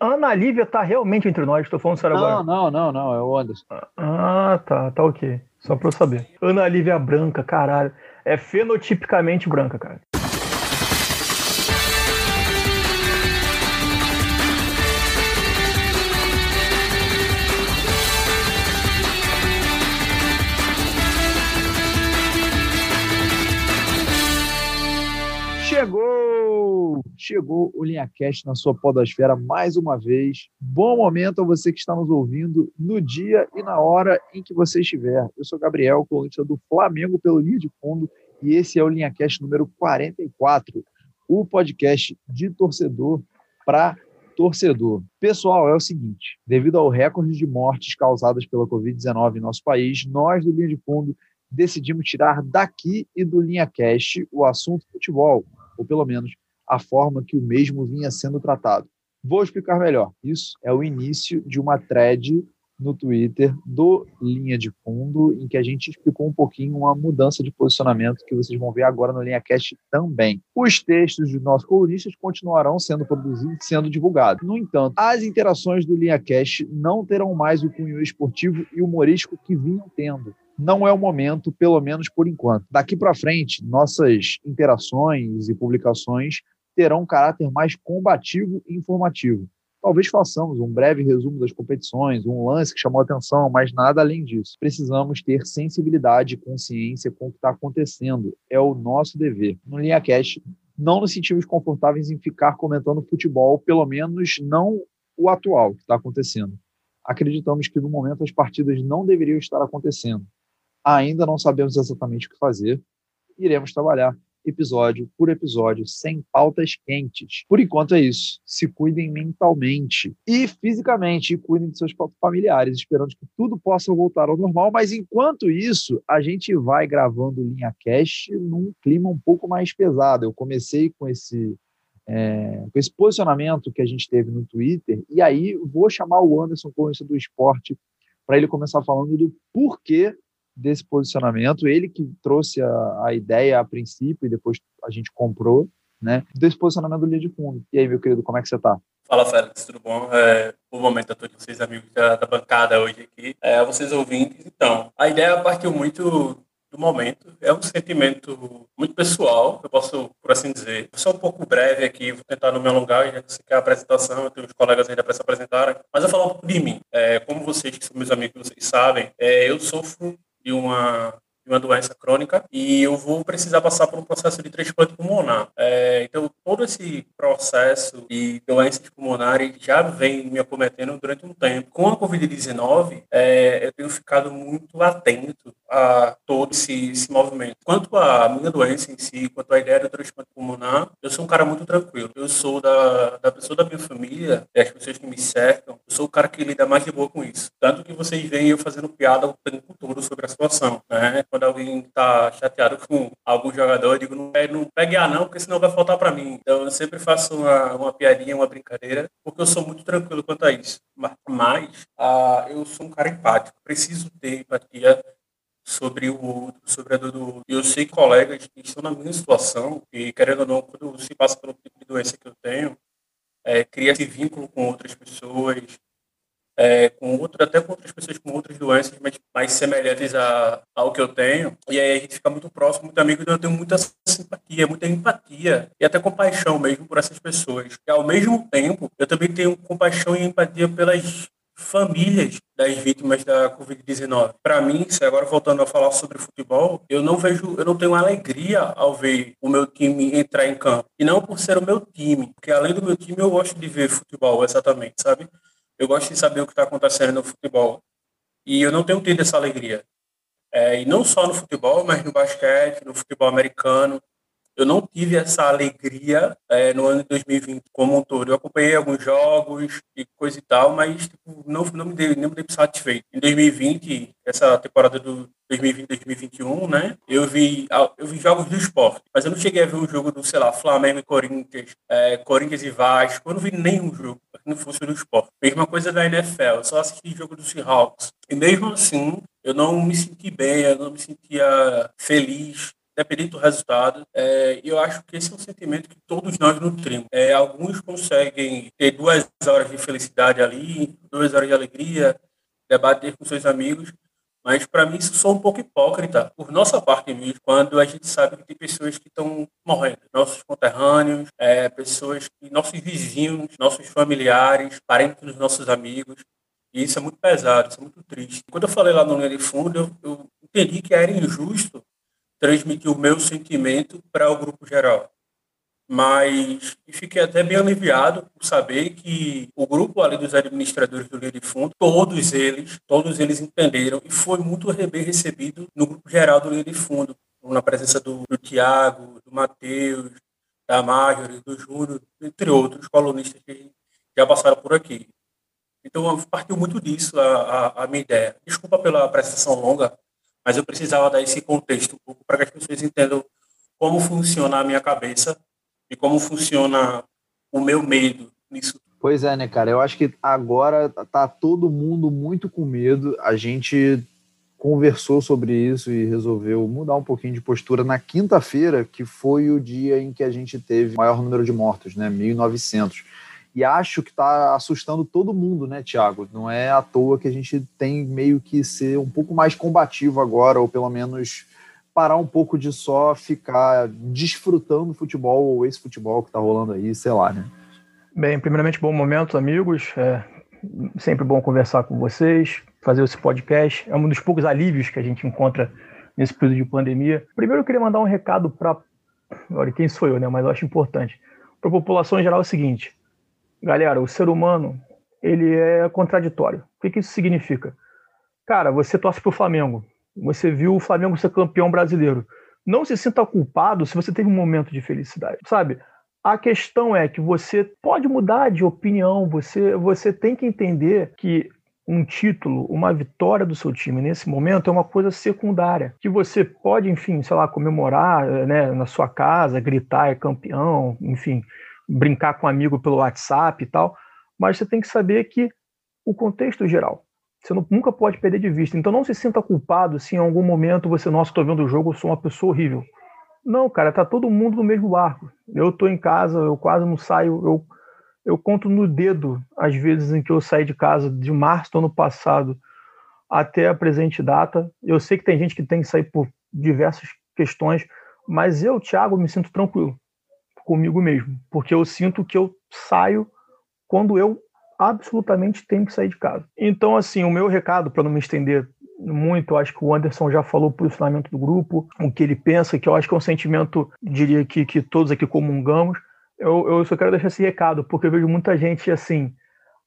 Ana Lívia tá realmente entre nós, tô falando sério não, agora. Não, não, não, é o Anderson. Ah, tá, tá ok. Só pra eu saber. Ana Lívia branca, caralho. É fenotipicamente branca, cara. Chegou! O LinhaCast na sua podosfera mais uma vez. Bom momento a você que está nos ouvindo no dia e na hora em que você estiver. Eu sou Gabriel, colunista do Flamengo pelo Linha de Fundo, e esse é o LinhaCast número 44, o podcast de torcedor para torcedor. Pessoal, é o seguinte: devido ao recorde de mortes causadas pela Covid-19 em nosso país, nós do Linha de Fundo decidimos tirar daqui e do Linha Cast o assunto futebol, ou pelo menos a forma que o mesmo vinha sendo tratado. Vou explicar melhor. Isso é o início de uma thread no Twitter do Linha de Fundo, em que a gente explicou um pouquinho uma mudança de posicionamento que vocês vão ver agora no Linha Cast também. Os textos dos nossos colunistas continuarão sendo produzidos sendo divulgados. No entanto, as interações do Linha Cast não terão mais o cunho esportivo e humorístico que vinham tendo não é o momento, pelo menos por enquanto. Daqui para frente, nossas interações e publicações terão um caráter mais combativo e informativo. Talvez façamos um breve resumo das competições, um lance que chamou atenção, mas nada além disso. Precisamos ter sensibilidade e consciência com o que está acontecendo. É o nosso dever. No Linha Cash, não nos sentimos confortáveis em ficar comentando futebol, pelo menos não o atual que está acontecendo. Acreditamos que no momento as partidas não deveriam estar acontecendo. Ainda não sabemos exatamente o que fazer. Iremos trabalhar episódio por episódio, sem pautas quentes. Por enquanto é isso. Se cuidem mentalmente e fisicamente e cuidem de seus familiares, esperando que tudo possa voltar ao normal. Mas enquanto isso, a gente vai gravando linha cash num clima um pouco mais pesado. Eu comecei com esse é, com esse posicionamento que a gente teve no Twitter, e aí vou chamar o Anderson, colunista do esporte, para ele começar falando do porquê desse posicionamento, ele que trouxe a, a ideia a princípio e depois a gente comprou, né, desse posicionamento do linha de fundo. E aí, meu querido, como é que você está? Fala, Félix, tudo bom? É, momento a todos vocês, amigos da, da bancada hoje aqui, é, vocês ouvintes. Então, a ideia partiu muito do momento, é um sentimento muito pessoal, eu posso, por assim dizer. Ser um pouco breve aqui, vou tentar não me alongar, já que a apresentação, eu tenho os colegas ainda para se apresentarem, mas eu vou falar um pouco de mim. É, como vocês, que são meus amigos, vocês sabem, é, eu sofro de uma de uma doença crônica e eu vou precisar passar por um processo de transplante pulmonar. É, então, todo esse processo de doenças pulmonares já vem me acometendo durante um tempo. Com a Covid-19, é, eu tenho ficado muito atento a todo esse, esse movimento. Quanto à minha doença em si, quanto à ideia do transplante pulmonar, eu sou um cara muito tranquilo. Eu sou da, da pessoa da minha família, das pessoas que me cercam, eu sou o cara que lida mais de boa com isso. Tanto que vocês veem eu fazendo piada o tempo todo sobre a situação, né? Quando alguém está chateado com algum jogador, eu digo, não, pegue A não, porque senão vai faltar para mim. Então eu sempre faço uma, uma piadinha, uma brincadeira, porque eu sou muito tranquilo quanto a isso. Mas ah, eu sou um cara empático, preciso ter empatia sobre o outro, sobre a dor do outro. Eu sei colegas que estão na minha situação, e querendo ou não, quando se passa pelo tipo de doença que eu tenho, é, cria esse vínculo com outras pessoas, é, com outro, até com outras pessoas com outras doenças, mas mais semelhantes a, ao que eu tenho. E aí a gente fica muito próximo, muito amigo, e eu tenho muita simpatia, muita empatia e até compaixão mesmo por essas pessoas. E ao mesmo tempo, eu também tenho compaixão e empatia pelas famílias das vítimas da Covid-19. Para mim, se agora voltando a falar sobre futebol, eu não vejo, eu não tenho alegria ao ver o meu time entrar em campo. E não por ser o meu time, porque além do meu time eu gosto de ver futebol, exatamente, sabe? Eu gosto de saber o que está acontecendo no futebol. E eu não tenho tido essa alegria. É, e não só no futebol, mas no basquete, no futebol americano. Eu não tive essa alegria é, no ano de 2020 como um todo. Eu acompanhei alguns jogos e coisa e tal, mas tipo, não, não, me dei, não me dei satisfeito. Em 2020, essa temporada do 2020-2021, né? Eu vi, eu vi jogos do esporte, mas eu não cheguei a ver um jogo do, sei lá, Flamengo e Corinthians, é, Corinthians e Vasco. Eu não vi nenhum jogo não fosse no esporte. Mesma coisa da NFL, eu só assisti jogo do Seahawks. E mesmo assim, eu não me senti bem, eu não me sentia feliz dependente do resultado. É, eu acho que esse é um sentimento que todos nós nutrimos. É, alguns conseguem ter duas horas de felicidade ali, duas horas de alegria, debater com seus amigos, mas para mim isso sou um pouco hipócrita, por nossa parte mesmo, quando a gente sabe que tem pessoas que estão morrendo, nossos conterrâneos, é, pessoas que nossos vizinhos, nossos familiares, parentes dos nossos amigos. E isso é muito pesado, isso é muito triste. Quando eu falei lá no Linha de Fundo, eu, eu entendi que era injusto transmitir o meu sentimento para o grupo geral mas fiquei até bem aliviado por saber que o grupo ali dos administradores do de Fundo, todos eles, todos eles entenderam e foi muito bem recebido no grupo geral do de Fundo, na presença do, do Tiago, do Matheus, da Marjorie, do Júnior, entre outros colunistas que já passaram por aqui. Então, partiu muito disso a, a, a minha ideia. Desculpa pela apresentação longa, mas eu precisava dar esse contexto um para que as pessoas entendam como funciona a minha cabeça e como funciona o meu medo nisso. Pois é, né, cara? Eu acho que agora tá todo mundo muito com medo. A gente conversou sobre isso e resolveu mudar um pouquinho de postura na quinta-feira, que foi o dia em que a gente teve o maior número de mortos, né? 1.900. E acho que está assustando todo mundo, né, Tiago? Não é à toa que a gente tem meio que ser um pouco mais combativo agora, ou pelo menos parar um pouco de só ficar desfrutando futebol ou esse futebol que está rolando aí, sei lá, né? Bem, primeiramente, bom momento, amigos. É sempre bom conversar com vocês, fazer esse podcast. É um dos poucos alívios que a gente encontra nesse período de pandemia. Primeiro, eu queria mandar um recado para. Olha, quem sou eu, né? Mas eu acho importante. Para a população em geral é o seguinte: galera, o ser humano ele é contraditório. O que, que isso significa? Cara, você torce para o Flamengo você viu o Flamengo ser campeão brasileiro. Não se sinta culpado se você teve um momento de felicidade, sabe? A questão é que você pode mudar de opinião, você, você tem que entender que um título, uma vitória do seu time nesse momento é uma coisa secundária, que você pode, enfim, sei lá, comemorar né, na sua casa, gritar é campeão, enfim, brincar com um amigo pelo WhatsApp e tal, mas você tem que saber que o contexto geral, você não, nunca pode perder de vista. Então não se sinta culpado se em algum momento você, nossa, estou vendo o jogo, eu sou uma pessoa horrível. Não, cara, tá todo mundo no mesmo barco. Eu estou em casa, eu quase não saio, eu, eu conto no dedo as vezes em que eu saí de casa de março do ano passado até a presente data. Eu sei que tem gente que tem que sair por diversas questões, mas eu, Thiago, me sinto tranquilo comigo mesmo, porque eu sinto que eu saio quando eu absolutamente tenho que sair de casa. Então, assim, o meu recado, para não me estender muito, acho que o Anderson já falou o posicionamento do grupo, o que ele pensa, que eu acho que é um sentimento, diria que, que todos aqui comungamos. Eu, eu só quero deixar esse recado, porque eu vejo muita gente assim,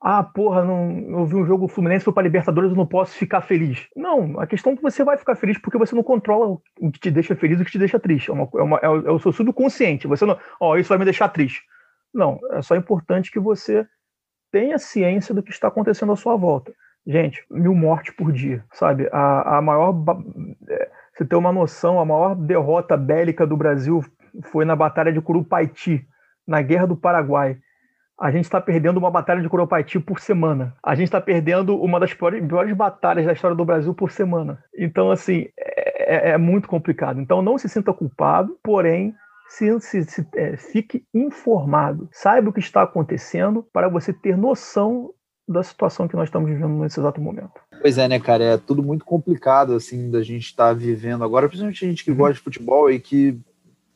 ah, porra, não, eu vi um jogo Fluminense foi para Libertadores, eu não posso ficar feliz. Não, a questão é que você vai ficar feliz porque você não controla o que te deixa feliz e o que te deixa triste. É, uma, é, uma, é, o, é o seu subconsciente. Você não, ó, oh, isso vai me deixar triste. Não, é só importante que você tenha ciência do que está acontecendo à sua volta. Gente, mil mortes por dia, sabe? A, a maior. É, você tem uma noção, a maior derrota bélica do Brasil foi na Batalha de Curupaiti, na Guerra do Paraguai. A gente está perdendo uma batalha de Curupaiti por semana. A gente está perdendo uma das piores, piores, batalhas da história do Brasil por semana. Então, assim, é, é, é muito complicado. Então, não se sinta culpado, porém, se, se, se é, fique informado, saiba o que está acontecendo para você ter noção da situação que nós estamos vivendo nesse exato momento. Pois é, né, cara? É tudo muito complicado, assim, da gente estar tá vivendo agora, principalmente a gente que uhum. gosta de futebol e que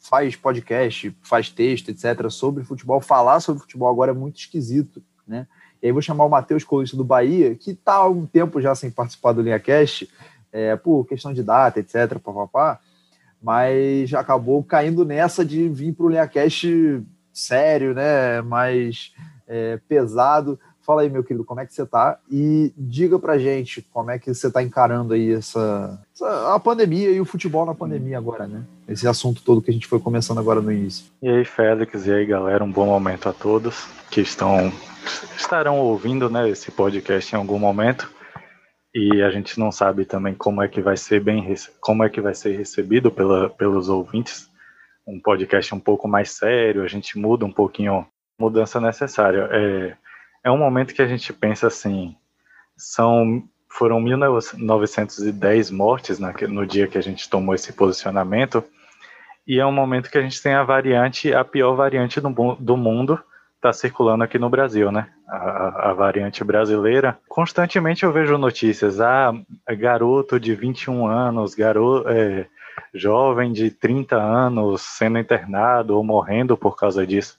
faz podcast, faz texto, etc., sobre futebol. Falar sobre futebol agora é muito esquisito, né? E aí vou chamar o Matheus Colista do Bahia, que está há um tempo já sem participar do LinhaCast, é, por questão de data, etc., papapá mas acabou caindo nessa de vir para o LinhaCast sério, né? Mais é, pesado. Fala aí, meu querido, como é que você está? E diga pra gente como é que você está encarando aí essa, essa, a pandemia e o futebol na pandemia agora, né? Esse assunto todo que a gente foi começando agora no início. E aí, Félix, e aí, galera, um bom momento a todos que estão estarão ouvindo, né, esse podcast em algum momento e a gente não sabe também como é que vai ser bem como é que vai ser recebido pela, pelos ouvintes um podcast um pouco mais sério a gente muda um pouquinho mudança necessária é, é um momento que a gente pensa assim são foram 1910 mortes no dia que a gente tomou esse posicionamento E é um momento que a gente tem a variante, a pior variante do, do mundo, está circulando aqui no Brasil, né? A, a, variante brasileira. Constantemente eu vejo notícias, ah, garoto de 21 anos, garoto, é, jovem de 30 anos sendo internado ou morrendo por causa disso.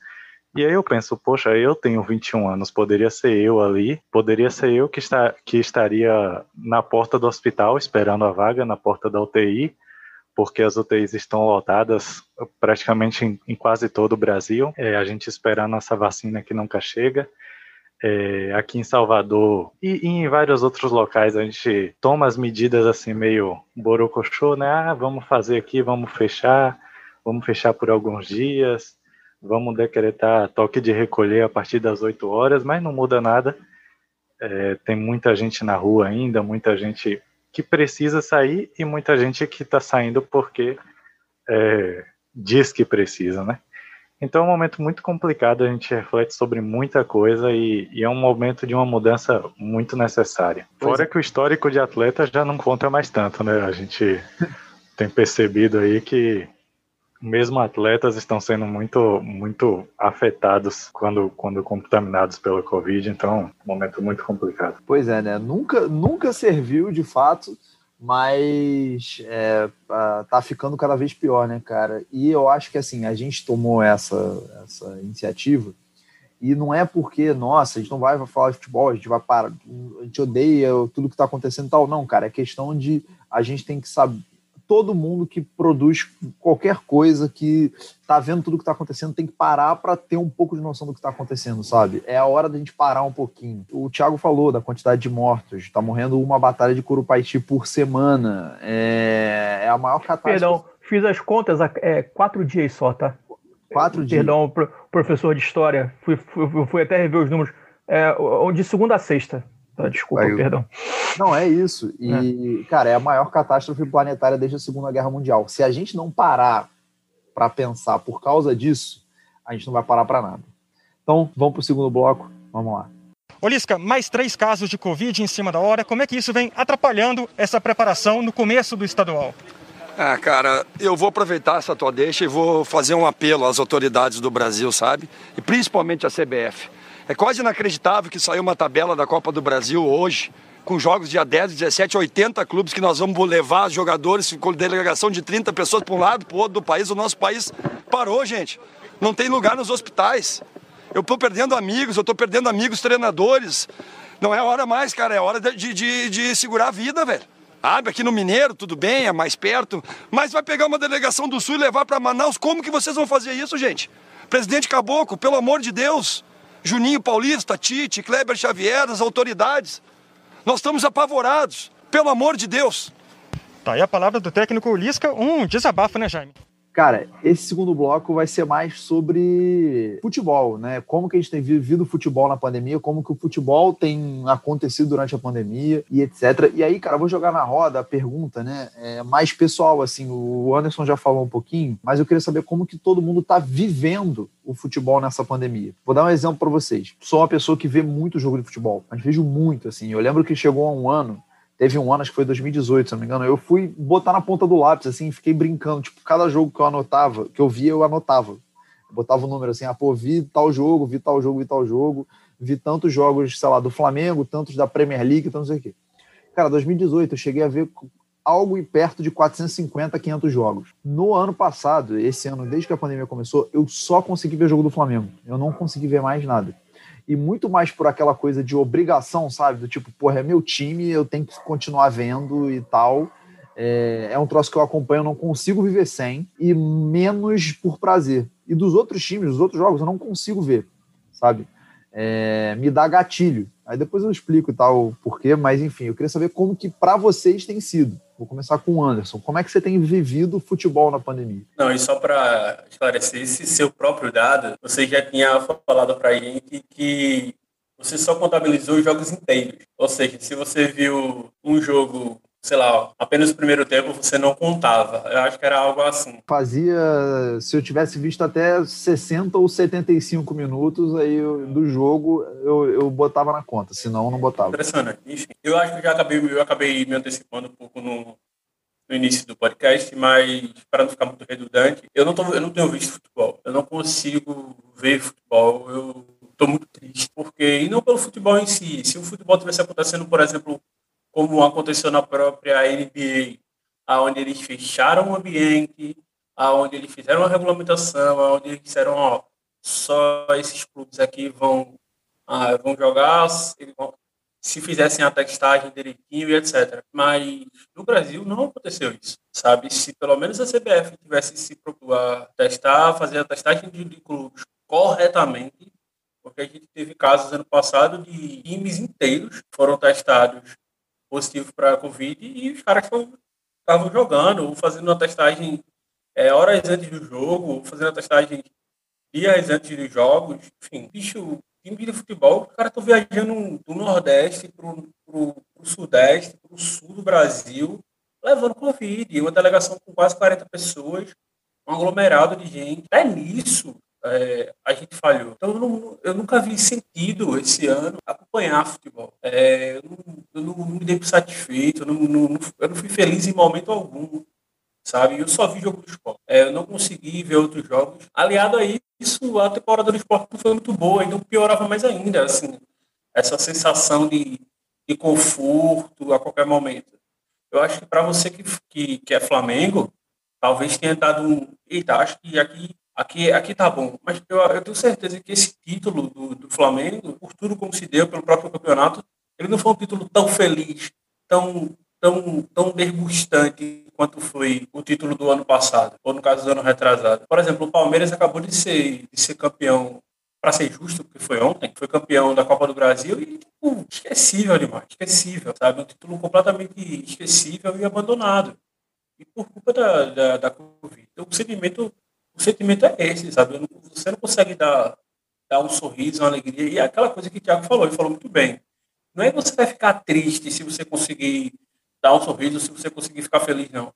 E aí eu penso, poxa, eu tenho 21 anos, poderia ser eu ali, poderia ser eu que, está, que estaria na porta do hospital esperando a vaga, na porta da UTI, porque as UTIs estão lotadas praticamente em, em quase todo o Brasil. É, a gente esperando essa vacina que nunca chega. É, aqui em Salvador e, e, em vários outros locais a gente toma as medidas assim meio borocochô, né? Ah, vamos fazer aqui, vamos fechar, vamos fechar por alguns dias vamos decretar toque de recolher a partir das 8 horas, mas não muda nada. É, tem muita gente na rua ainda, muita gente que precisa sair e muita gente que está saindo porque é, diz que precisa, né? Então é um momento muito complicado, a gente reflete sobre muita coisa e, e é um momento de uma mudança muito necessária. Fora é. que o histórico de atleta já não conta mais tanto, né? A gente tem percebido aí que mesmo atletas estão sendo muito, muito afetados quando, quando contaminados pela Covid, então, momento muito complicado. Pois é, né? Nunca, nunca serviu de fato, mas é, tá ficando cada vez pior, né, cara? E eu acho que assim, a gente tomou essa, essa iniciativa. E não é porque, nossa, a gente não vai falar de futebol, a gente vai parar, a gente odeia tudo que está acontecendo e tal. Não, cara, é questão de a gente tem que saber, todo mundo que produz qualquer coisa, que tá vendo tudo que está acontecendo, tem que parar para ter um pouco de noção do que está acontecendo, sabe? É a hora da gente parar um pouquinho. O Thiago falou da quantidade de mortos, está morrendo uma batalha de Curupaiti por semana. É, é a maior catástrofe. Perdão, fiz as contas, é quatro dias só, tá? Quatro dias. Perdão, professor de história, fui, fui, fui até rever os números. É, de segunda a sexta. Tá, desculpa, Aí, perdão. Não, é isso. E, é. cara, é a maior catástrofe planetária desde a Segunda Guerra Mundial. Se a gente não parar para pensar por causa disso, a gente não vai parar para nada. Então, vamos para o segundo bloco. Vamos lá. Olisca, mais três casos de Covid em cima da hora. Como é que isso vem atrapalhando essa preparação no começo do estadual? Ah, cara, eu vou aproveitar essa tua deixa e vou fazer um apelo às autoridades do Brasil, sabe? E principalmente à CBF é quase inacreditável que saiu uma tabela da Copa do Brasil hoje, com jogos dia 10, 17, 80 clubes que nós vamos levar jogadores com delegação de 30 pessoas para um lado, para o outro do país. O nosso país parou, gente. Não tem lugar nos hospitais. Eu estou perdendo amigos, eu estou perdendo amigos treinadores. Não é hora mais, cara, é hora de, de, de segurar a vida, velho. Sabe, aqui no Mineiro, tudo bem, é mais perto, mas vai pegar uma delegação do Sul e levar para Manaus. Como que vocês vão fazer isso, gente? Presidente Caboclo, pelo amor de Deus, Juninho Paulista, Tite, Kleber Xavier, as autoridades. Nós estamos apavorados, pelo amor de Deus. Tá aí a palavra do técnico Lisca, um desabafo, né, Jaime? Cara, esse segundo bloco vai ser mais sobre futebol, né? Como que a gente tem vivido futebol na pandemia, como que o futebol tem acontecido durante a pandemia e etc. E aí, cara, vou jogar na roda a pergunta, né? É mais pessoal, assim, o Anderson já falou um pouquinho, mas eu queria saber como que todo mundo tá vivendo o futebol nessa pandemia. Vou dar um exemplo para vocês. Sou uma pessoa que vê muito jogo de futebol, mas vejo muito, assim. Eu lembro que chegou a um ano Teve um ano, acho que foi 2018, se não me engano. Eu fui botar na ponta do lápis, assim, fiquei brincando. Tipo, cada jogo que eu anotava, que eu via, eu anotava. Eu botava o um número assim, ah, pô, vi tal jogo, vi tal jogo, vi tal jogo. Vi tantos jogos, sei lá, do Flamengo, tantos da Premier League, tantos não sei o quê. Cara, 2018 eu cheguei a ver algo perto de 450, 500 jogos. No ano passado, esse ano, desde que a pandemia começou, eu só consegui ver jogo do Flamengo. Eu não consegui ver mais nada e muito mais por aquela coisa de obrigação, sabe? Do tipo, porra, é meu time, eu tenho que continuar vendo e tal. É, é um troço que eu acompanho, eu não consigo viver sem, e menos por prazer. E dos outros times, dos outros jogos, eu não consigo ver, sabe? É, me dá gatilho. Aí depois eu explico e tal o porquê, mas enfim, eu queria saber como que para vocês tem sido. Vou começar com o Anderson. Como é que você tem vivido o futebol na pandemia? Não, e só para esclarecer, esse seu próprio dado, você já tinha falado para a gente que você só contabilizou os jogos inteiros. Ou seja, se você viu um jogo sei lá, apenas o primeiro tempo você não contava. Eu acho que era algo assim. Fazia, se eu tivesse visto até 60 ou 75 minutos aí do jogo, eu, eu botava na conta, senão eu não botava. Impressionante. Enfim, eu acho que eu já acabei, eu acabei me antecipando um pouco no, no início do podcast, mas para não ficar muito redundante, eu não, tô, eu não tenho visto futebol. Eu não consigo ver futebol. Eu estou muito triste, porque, e não pelo futebol em si, se o futebol tivesse acontecendo, por exemplo, como aconteceu na própria NBA, aonde eles fecharam o ambiente, aonde eles fizeram a regulamentação, aonde eles disseram, ó, só esses clubes aqui vão, ah, vão jogar, vão, se fizessem a testagem direitinho e etc. Mas no Brasil não aconteceu isso, sabe? Se pelo menos a CBF tivesse se proposto a testar, fazer a testagem de, de clubes corretamente, porque a gente teve casos ano passado de times inteiros foram testados positivos para Covid e os caras estavam jogando fazendo a testagem é, horas antes do jogo, fazendo a testagem dias antes dos jogos. Enfim, bicho, time de futebol, os caras estão viajando do Nordeste para o Sudeste, para o Sul do Brasil, levando Covid. Uma delegação com quase 40 pessoas, um aglomerado de gente. É nisso é, a gente falhou. Então, eu, não, eu, nunca vi sentido esse ano acompanhar futebol. É, eu, não, eu, não, me dei satisfeito, eu não, eu não fui feliz em momento algum sabe? Eu só vi jogo do esporte. É, eu não consegui ver outros jogos. Aliado a isso, a temporada do esporte não foi muito boa, então piorava mais ainda, assim, essa sensação de, de conforto a qualquer momento. Eu acho que para você que, que, que, é Flamengo, talvez tenha dado um. Eita, acho que aqui, aqui, aqui tá bom. Mas eu, eu tenho certeza que esse título do, do Flamengo, por tudo como se deu, pelo próprio campeonato, ele não foi um título tão feliz, tão, tão, tão degustante quanto foi o título do ano passado, ou no caso do ano retrasado. Por exemplo, o Palmeiras acabou de ser, de ser campeão, para ser justo, porque foi ontem, foi campeão da Copa do Brasil e, tipo, esquecível demais, esquecível, sabe? Um título completamente esquecível e abandonado. E por culpa da, da, da Covid. Então, o sentimento, o sentimento é esse, sabe? Você não consegue dar, dar um sorriso, uma alegria. E é aquela coisa que o Thiago falou, ele falou muito bem. Não é que você vai ficar triste se você conseguir dar um sorriso se você conseguir ficar feliz, não.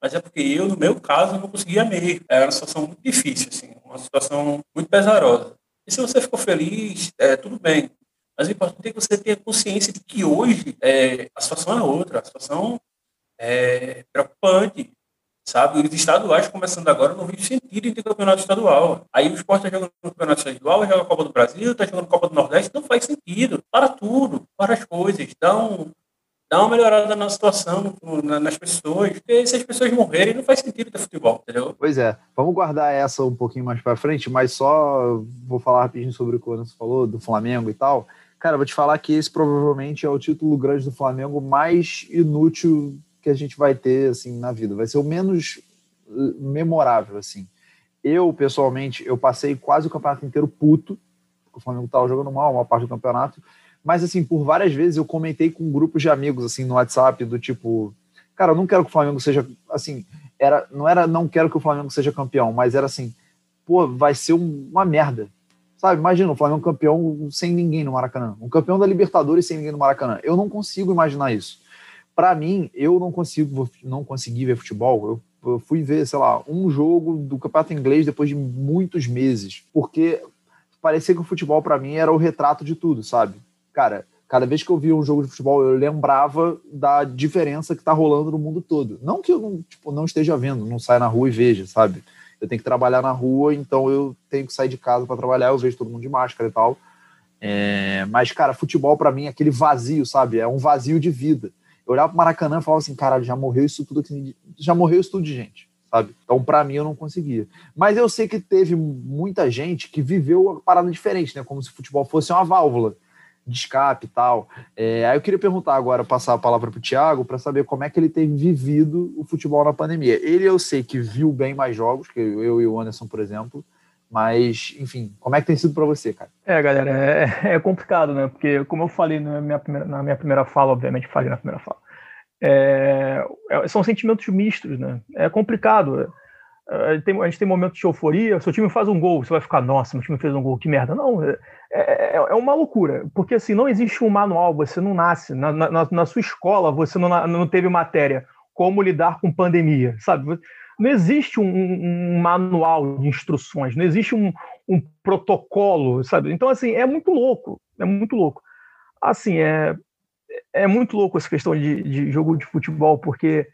Mas é porque eu, no meu caso, não conseguia mesmo. Era uma situação muito difícil, assim, uma situação muito pesarosa. E se você ficou feliz, é, tudo bem. Mas o importante é que você tenha consciência de que hoje é, a situação é outra, a situação é preocupante, sabe? Os estaduais começando agora não vejo sentido em ter campeonato estadual. Aí o esporte está jogando campeonato estadual, joga Copa do Brasil, está jogando Copa do Nordeste, não faz sentido. Para tudo, para as coisas. Dá um, dá uma melhorada na situação nas pessoas, porque se as pessoas morrerem, não faz sentido ter futebol, entendeu? Pois é, vamos guardar essa um pouquinho mais para frente, mas só vou falar rapidinho sobre o que você falou, do Flamengo e tal. Cara, vou te falar que esse provavelmente é o título grande do Flamengo mais inútil que a gente vai ter, assim, na vida. Vai ser o menos uh, memorável, assim. Eu, pessoalmente, eu passei quase o campeonato inteiro puto, porque o Flamengo estava jogando mal uma parte do campeonato, mas, assim, por várias vezes eu comentei com grupos de amigos, assim, no WhatsApp, do tipo, cara, eu não quero que o Flamengo seja, assim, era, não era não quero que o Flamengo seja campeão, mas era assim, pô, vai ser um, uma merda. Sabe, imagina o Flamengo campeão sem ninguém no Maracanã. Um campeão da Libertadores sem ninguém no Maracanã. Eu não consigo imaginar isso. Para mim, eu não consigo, não consegui ver futebol. Eu, eu fui ver, sei lá, um jogo do Campeonato Inglês depois de muitos meses, porque parecia que o futebol para mim era o retrato de tudo, sabe? cara, cada vez que eu via um jogo de futebol, eu lembrava da diferença que tá rolando no mundo todo. Não que eu não, tipo, não esteja vendo, não saia na rua e veja, sabe? Eu tenho que trabalhar na rua, então eu tenho que sair de casa para trabalhar, eu vejo todo mundo de máscara e tal. É, mas, cara, futebol para mim é aquele vazio, sabe? É um vazio de vida. Eu olhava pro Maracanã e falava assim, cara, já morreu isso tudo aqui, já morreu isso tudo de gente, sabe? Então, para mim, eu não conseguia. Mas eu sei que teve muita gente que viveu uma parada diferente, né? Como se o futebol fosse uma válvula de escape e tal. É, aí eu queria perguntar agora, passar a palavra para o Thiago, para saber como é que ele tem vivido o futebol na pandemia. Ele eu sei que viu bem mais jogos, que eu e o Anderson, por exemplo, mas, enfim, como é que tem sido para você, cara? É, galera, é, é, complicado, né? Porque, como eu falei na minha primeira, na minha primeira fala, obviamente falei na primeira fala, é, é são sentimentos mistos, né? É complicado. Gente, tem, a gente tem momentos de euforia, seu time faz um gol, você vai ficar, nossa, meu time fez um gol, que merda. Não, é, é, é uma loucura, porque assim, não existe um manual, você não nasce, na, na, na sua escola você não, não teve matéria como lidar com pandemia, sabe? Não existe um, um manual de instruções, não existe um, um, protocolo, sabe? Então, assim, é muito louco, é muito louco. Assim, é, é muito louco essa questão de, de jogo de futebol, porque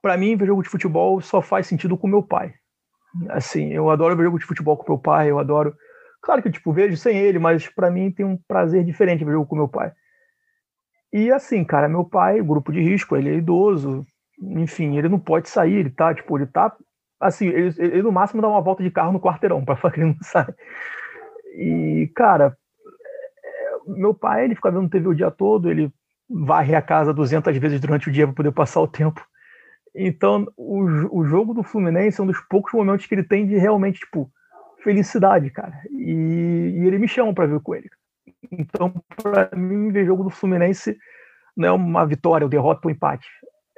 para mim, ver jogo de futebol só faz sentido com meu pai. Assim, eu adoro ver jogo de futebol com meu pai, eu adoro. Claro que tipo vejo sem ele, mas para mim tem um prazer diferente ver jogo com meu pai. E assim, cara, meu pai, grupo de risco, ele é idoso, enfim, ele não pode sair, ele tá, tipo, ele tá assim, ele, ele no máximo dá uma volta de carro no quarteirão para falar que ele não sai. E, cara, meu pai, ele fica vendo TV o dia todo, ele varre a casa 200 vezes durante o dia para poder passar o tempo. Então, o, o jogo do Fluminense é um dos poucos momentos que ele tem de realmente, tipo, felicidade, cara. E, e ele me chama para ver com ele. Então, para mim, ver jogo do Fluminense não é uma vitória, ou derrota ou empate.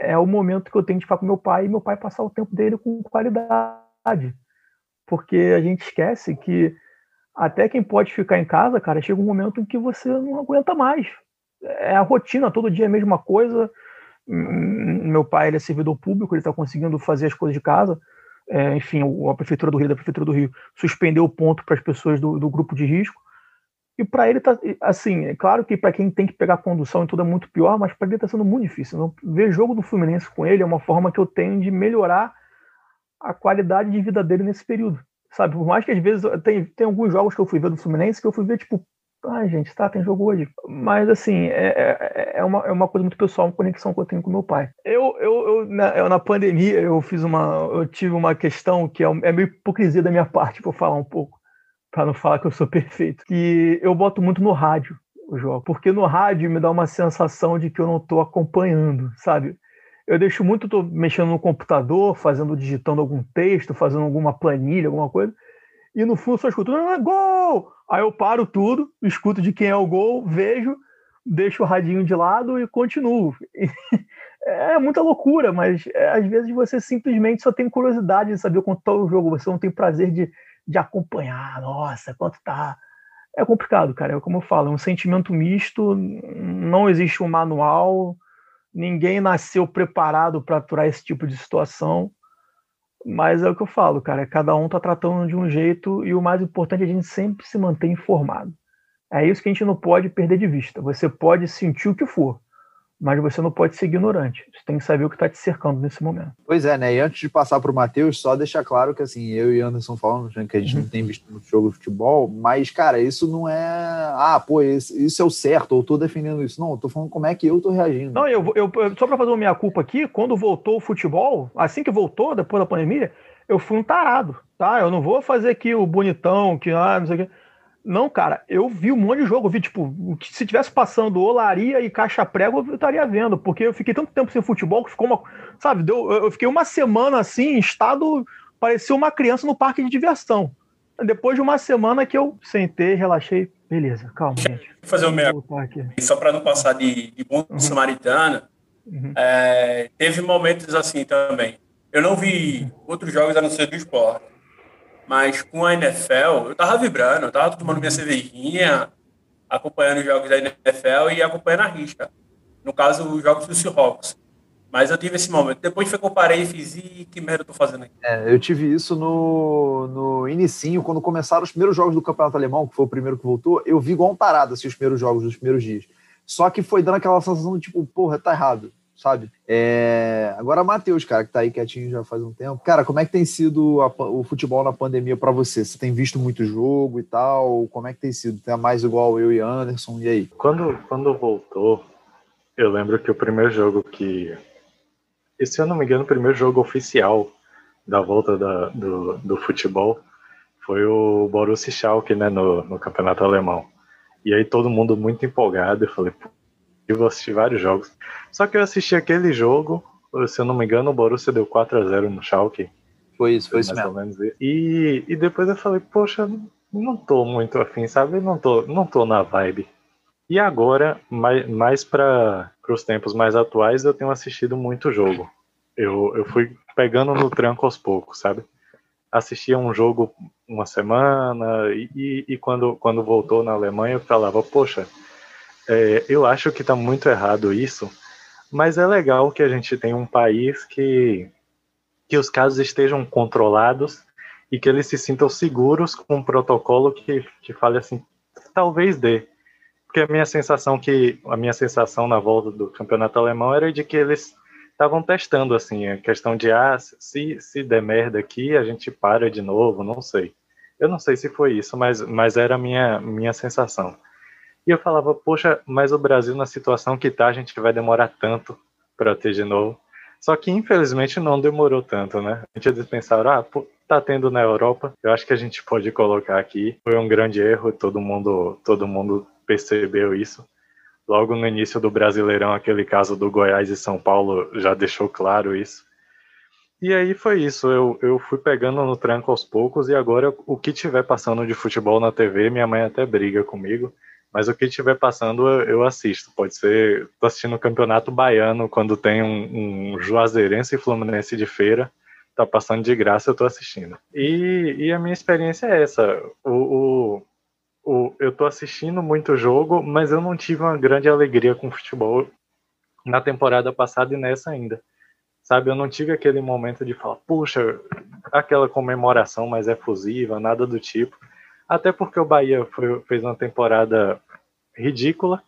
É o momento que eu tenho de ficar com meu pai e meu pai passar o tempo dele com qualidade. Porque a gente esquece que até quem pode ficar em casa, cara, chega um momento em que você não aguenta mais. É a rotina, todo dia é a mesma coisa. Hum, meu pai ele é servidor público, ele está conseguindo fazer as coisas de casa. É, enfim, a Prefeitura do Rio, da Prefeitura do Rio, suspendeu o ponto para as pessoas do, do, grupo de risco. E para ele tá assim, é claro que para quem tem que pegar condução e tudo é muito pior, mas para ele está sendo muito difícil. Não, ver jogo do Fluminense com ele é uma forma que eu tenho de melhorar a qualidade de vida dele nesse período. Sabe, por mais que às vezes tem, tem alguns jogos que eu fui ver do Fluminense que eu fui ver, tipo, ai, gente, tá, tem jogo hoje. Mas assim, é, é, é, uma, é uma coisa muito pessoal, uma conexão que eu tenho com meu pai. Eu, eu, eu, na, eu, na pandemia, eu fiz uma. Eu tive uma questão que é, é meio hipocrisia da minha parte, por falar um pouco, para não falar que eu sou perfeito. Que eu boto muito no rádio o jogo, porque no rádio me dá uma sensação de que eu não tô acompanhando, sabe? eu deixo muito, tô mexendo no computador, fazendo, digitando algum texto, fazendo alguma planilha, alguma coisa, e no fundo só escuto, ah, gol! Aí eu paro tudo, escuto de quem é o gol, vejo, deixo o radinho de lado e continuo. é muita loucura, mas é, às vezes você simplesmente só tem curiosidade de saber quanto está o jogo, você não tem prazer de, de acompanhar, nossa, quanto tá. É complicado, cara. É como eu falo, é um sentimento misto, não existe um manual, ninguém nasceu preparado para aturar esse tipo de situação. Mas é o que eu falo, cara. Cada um tá tratando de um jeito e o mais importante é a gente sempre se manter informado. É isso que a gente não pode perder de vista. Você pode sentir o que for, mas você não pode ser ignorante. Você tem que saber o que está te cercando nesse momento. Pois é, né? E antes de passar para o Matheus, só deixar claro que assim, eu e Anderson falando né, que a gente uhum. não tem visto no jogo de futebol, mas, cara, isso não é. Ah, pô, isso, isso é o certo, ou tô defendendo isso. Não, eu tô falando como é que eu tô reagindo. Não, eu, eu só para fazer uma minha culpa aqui, quando voltou o futebol, assim que voltou, depois da pandemia, eu fui um tarado, tá? Eu não vou fazer aqui o bonitão, que ah, não sei o quê. Não, cara, eu vi um monte de jogo. Eu vi, tipo, se tivesse passando Olaria e Caixa Prego, eu estaria vendo, porque eu fiquei tanto tempo sem futebol que ficou uma. Sabe, deu, eu fiquei uma semana assim, em estado. Parecia uma criança no parque de diversão. Depois de uma semana que eu sentei, relaxei. Beleza, calma, gente. Vou fazer o meu. Só para não passar de, de bom uhum. samaritano, uhum. É, teve momentos assim também. Eu não vi uhum. outros jogos a não ser do esporte. Mas com a NFL, eu tava vibrando, eu tava tomando minha cervejinha, acompanhando os jogos da NFL e acompanhando a risca. No caso, os jogos do Seahawks. Mas eu tive esse momento. Depois foi que eu parei e fiz, e que merda eu tô fazendo aqui? É, eu tive isso no, no inicinho, quando começaram os primeiros jogos do Campeonato Alemão, que foi o primeiro que voltou, eu vi igual um tarado assim, os primeiros jogos dos primeiros dias. Só que foi dando aquela sensação de tipo, porra, tá errado sabe? É... Agora, Matheus, cara, que tá aí quietinho já faz um tempo. Cara, como é que tem sido a, o futebol na pandemia para você? Você tem visto muito jogo e tal? Como é que tem sido? Tem mais igual eu e Anderson, e aí? Quando, quando voltou, eu lembro que o primeiro jogo que. E, se eu não me engano, o primeiro jogo oficial da volta da, do, do futebol foi o Borussia Schalke, né, no, no campeonato alemão. E aí todo mundo muito empolgado, eu falei, eu vou assistir vários jogos. Só que eu assisti aquele jogo, se eu não me engano, o Borussia deu 4 a 0 no Schalke. Foi isso, foi isso mesmo. E, e depois eu falei, poxa, não tô muito afim, sabe? Não tô, não tô na vibe. E agora, mais, mais para os tempos mais atuais, eu tenho assistido muito jogo. Eu, eu fui pegando no tranco aos poucos, sabe? Assistia um jogo uma semana e, e, e quando, quando voltou na Alemanha eu falava, poxa, é, eu acho que está muito errado isso, mas é legal que a gente tenha um país que, que os casos estejam controlados e que eles se sintam seguros com um protocolo que, que fale assim, talvez dê. Porque a minha sensação que a minha sensação na volta do campeonato alemão era de que eles estavam testando assim a questão de ah, se se der merda aqui a gente para de novo, não sei. Eu não sei se foi isso, mas mas era a minha minha sensação. E eu falava, poxa, mas o Brasil na situação que tá, a gente vai demorar tanto para ter de novo. Só que infelizmente não demorou tanto, né? A gente pensaram, ah, pô, tá tendo na Europa, eu acho que a gente pode colocar aqui. Foi um grande erro, todo mundo todo mundo percebeu isso logo no início do Brasileirão, aquele caso do Goiás e São Paulo já deixou claro isso. E aí foi isso, eu, eu fui pegando no tranco aos poucos e agora o que tiver passando de futebol na TV, minha mãe até briga comigo, mas o que tiver passando eu assisto. Pode ser, tô assistindo o Campeonato Baiano quando tem um, um Juazeirense e Fluminense de feira, tá passando de graça, eu tô assistindo. E, e a minha experiência é essa, o, o o, eu tô assistindo muito jogo, mas eu não tive uma grande alegria com futebol na temporada passada e nessa ainda. Sabe, eu não tive aquele momento de falar, puxa, aquela comemoração mais efusiva, nada do tipo. Até porque o Bahia foi, fez uma temporada ridícula,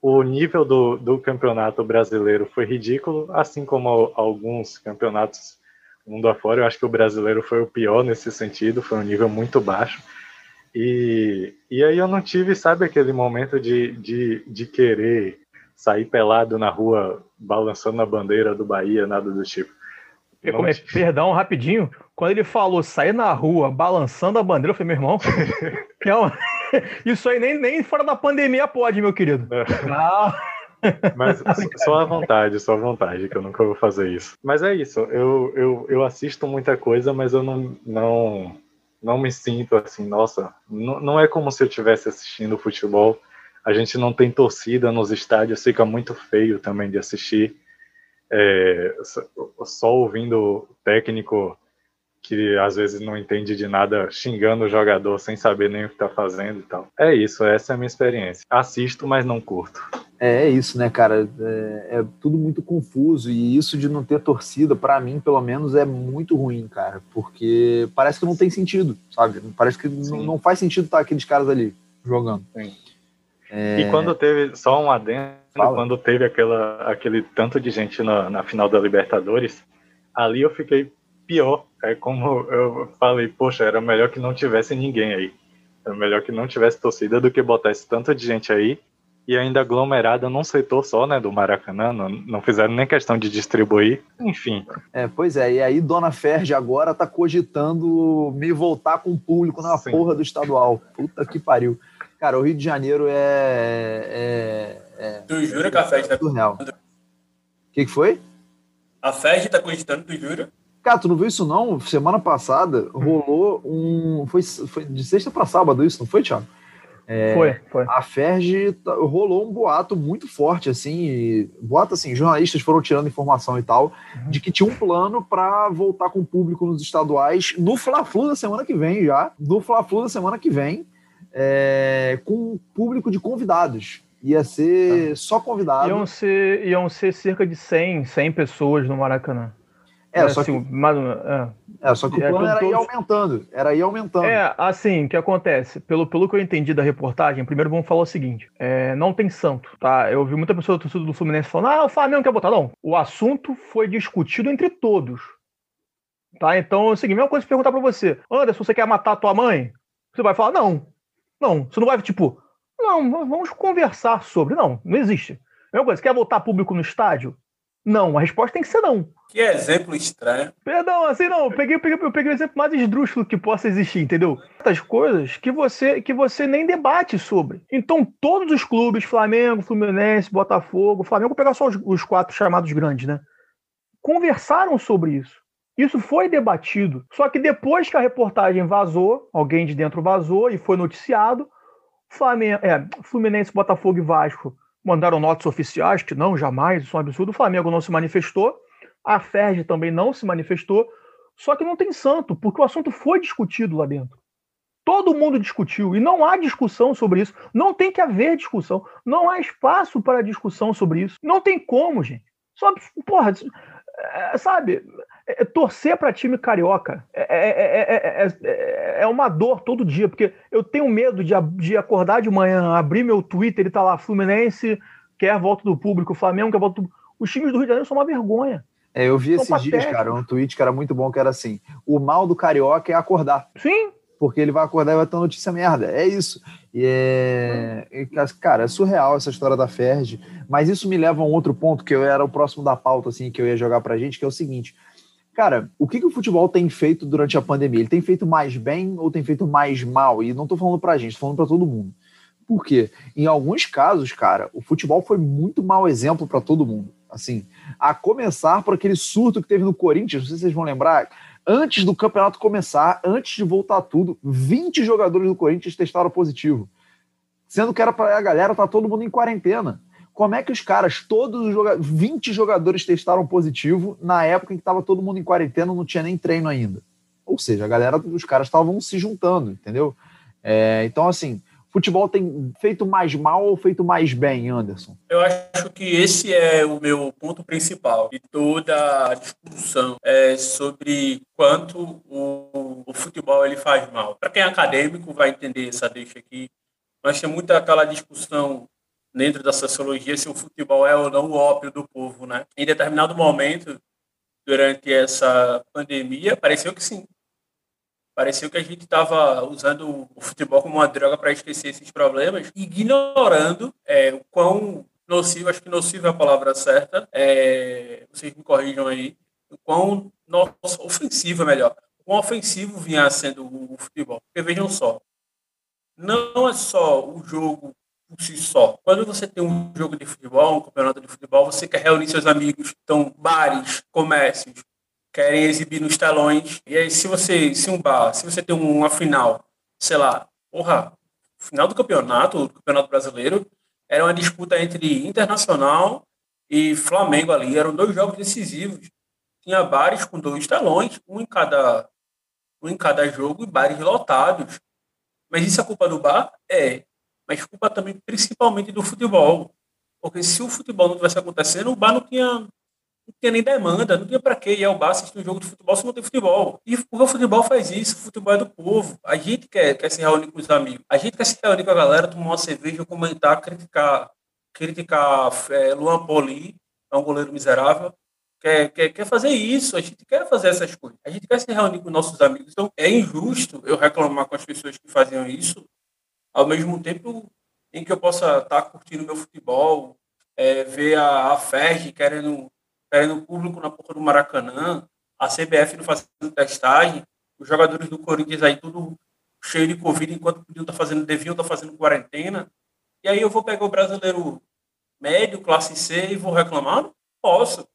o nível do, do campeonato brasileiro foi ridículo, assim como alguns campeonatos mundo afora. Eu acho que o brasileiro foi o pior nesse sentido, foi um nível muito baixo. E, e aí eu não tive, sabe, aquele momento de, de, de querer sair pelado na rua, balançando a bandeira do Bahia, nada do tipo. Não... Perdão, rapidinho. Quando ele falou sair na rua, balançando a bandeira, eu falei, meu irmão, não, isso aí nem, nem fora da pandemia pode, meu querido. É. Não. Mas só à vontade, só à vontade, que eu nunca vou fazer isso. Mas é isso, eu, eu, eu assisto muita coisa, mas eu não, não, não me sinto assim, nossa, não, não é como se eu estivesse assistindo futebol. A gente não tem torcida nos estádios, fica muito feio também de assistir. É, só ouvindo o técnico que às vezes não entende de nada xingando o jogador sem saber nem o que está fazendo e tal. É isso, essa é a minha experiência. Assisto, mas não curto. É, é isso, né, cara? É, é, tudo muito confuso e isso de não ter torcida, para mim, pelo menos, é muito ruim, cara, porque parece que não tem sentido, sabe? Parece que não, faz sentido estar aqueles caras ali jogando. É... E quando teve, só um adendo, Fala. quando teve aquela, aquele tanto de gente na, na final da Libertadores, ali eu fiquei pior. É como eu falei, poxa, era melhor que não tivesse ninguém aí. Era melhor que não tivesse torcida do que botar esse tanto de gente aí e ainda aglomerada num setor só, né, do Maracanã, não, não fizeram nem questão de distribuir, enfim. É, pois é, e aí Dona Ferge agora tá cogitando me voltar com o público na Sim. porra do estadual. Puta que pariu. Cara, o Rio de Janeiro é. é, é tu jura que a Ferge tá. O que, que foi? A Ferge tá cogitando, tu jura? Cara, tu não viu isso não? Semana passada rolou um. Foi, foi de sexta para sábado isso, não foi, Thiago? É, foi, foi. A Ferge tá, rolou um boato muito forte, assim, boato assim, jornalistas foram tirando informação e tal, uhum. de que tinha um plano para voltar com o público nos estaduais no Fla-Flu da semana que vem já, no Fla-Flu da semana que vem, é, com público de convidados. Ia ser tá. só convidados. Iam ser, iam ser cerca de 100, 100 pessoas no Maracanã. É, é, só assim, que, é. é, só que o é, plano é, era todos... ir aumentando, era ir aumentando. É, assim, o que acontece? Pelo, pelo que eu entendi da reportagem, primeiro vamos falar o seguinte: é, não tem santo, tá? Eu vi muita pessoa do torcida do Fluminense falando, ah, o Flamengo quer botar. Não, o assunto foi discutido entre todos. Tá? Então é o seguinte: mesma coisa que perguntar pra você, Anderson, você quer matar a tua mãe? Você vai falar, não. Não, você não vai, tipo, não, vamos conversar sobre. Não, não existe. Mesma coisa, quer botar público no estádio? Não, a resposta tem que ser não. Que exemplo estranho. Perdão, assim não, eu peguei, eu peguei, eu peguei o exemplo mais esdrúxulo que possa existir, entendeu? Essas coisas que você, que você nem debate sobre. Então, todos os clubes, Flamengo, Fluminense, Botafogo, Flamengo, vou pegar só os, os quatro chamados grandes, né? Conversaram sobre isso. Isso foi debatido. Só que depois que a reportagem vazou, alguém de dentro vazou e foi noticiado, Flamengo, é, Fluminense, Botafogo e Vasco mandaram notas oficiais que não, jamais, isso é um absurdo. O Flamengo não se manifestou, a FERJ também não se manifestou, só que não tem santo, porque o assunto foi discutido lá dentro. Todo mundo discutiu e não há discussão sobre isso. Não tem que haver discussão. Não há espaço para discussão sobre isso. Não tem como, gente. Só, porra, é, sabe? É, é, torcer para time carioca é, é, é, uma dor todo dia, porque eu tenho medo de, de acordar de manhã, abrir meu Twitter, ele tá lá, Fluminense quer volta do público, Flamengo quer volta do Os times do Rio de Janeiro são uma vergonha. É, eu vi esses patéticos. dias, cara, um tweet que era muito bom, que era assim: o mal do carioca é acordar. Sim. Porque ele vai acordar e vai ter notícia merda. É isso. E é. Cara, é surreal essa história da Ferdi. Mas isso me leva a um outro ponto que eu era o próximo da pauta, assim, que eu ia jogar pra gente, que é o seguinte. Cara, o que, que o futebol tem feito durante a pandemia? Ele tem feito mais bem ou tem feito mais mal? E não tô falando pra gente, tô falando pra todo mundo. Por quê? Em alguns casos, cara, o futebol foi muito mau exemplo para todo mundo. Assim, a começar por aquele surto que teve no Corinthians, não sei se vocês vão lembrar, antes do campeonato começar, antes de voltar tudo, 20 jogadores do Corinthians testaram positivo. Sendo que era para a galera tá todo mundo em quarentena. Como é que os caras, todos os jogadores, 20 jogadores testaram positivo na época em que estava todo mundo em quarentena, não tinha nem treino ainda. Ou seja, a galera, os caras estavam se juntando, entendeu? É, então, assim, futebol tem feito mais mal ou feito mais bem, Anderson? Eu acho que esse é o meu ponto principal de toda a discussão é sobre quanto o, o futebol ele faz mal. Para quem é acadêmico vai entender essa deixa aqui, mas tem muita aquela discussão dentro da sociologia se o futebol é ou não o ópio do povo, né? Em determinado momento durante essa pandemia, pareceu que sim. Pareceu que a gente estava usando o futebol como uma droga para esquecer esses problemas, ignorando é, o quão nocivo, acho que nocivo é a palavra certa, é, vocês me corrijam aí, o quão nossa, ofensivo é melhor, o quão ofensivo vinha sendo o futebol. Porque vejam só, não é só o jogo por si só. Quando você tem um jogo de futebol, um campeonato de futebol, você quer reunir seus amigos, então bares, comércios, querem exibir nos telões. E aí, se você, se um bar, se você tem uma final, sei lá, porra, final do campeonato, do campeonato brasileiro, era uma disputa entre Internacional e Flamengo ali. Eram dois jogos decisivos. Tinha bares com dois telões, um em cada, um em cada jogo e bares lotados. Mas isso é culpa do bar? É. Mas culpa também, principalmente, do futebol. Porque se o futebol não tivesse acontecendo, o bar não tinha não tinha nem demanda, não tinha para que ir ao bar assistir um jogo de futebol se não tem futebol. E o futebol faz isso, o futebol é do povo. A gente quer, quer se reunir com os amigos, a gente quer se reunir com a galera, tomar uma cerveja, comentar, criticar, criticar é, Luan Poli, é um goleiro miserável. Quer, quer, quer fazer isso, a gente quer fazer essas coisas. A gente quer se reunir com nossos amigos. Então é injusto eu reclamar com as pessoas que faziam isso, ao mesmo tempo em que eu possa estar curtindo meu futebol, é, ver a, a querendo no público na porta do Maracanã, a CBF não fazendo testagem, os jogadores do Corinthians aí tudo cheio de Covid enquanto podiam estar tá fazendo, deviam estar tá fazendo quarentena. E aí eu vou pegar o brasileiro médio, classe C, e vou reclamar? Posso.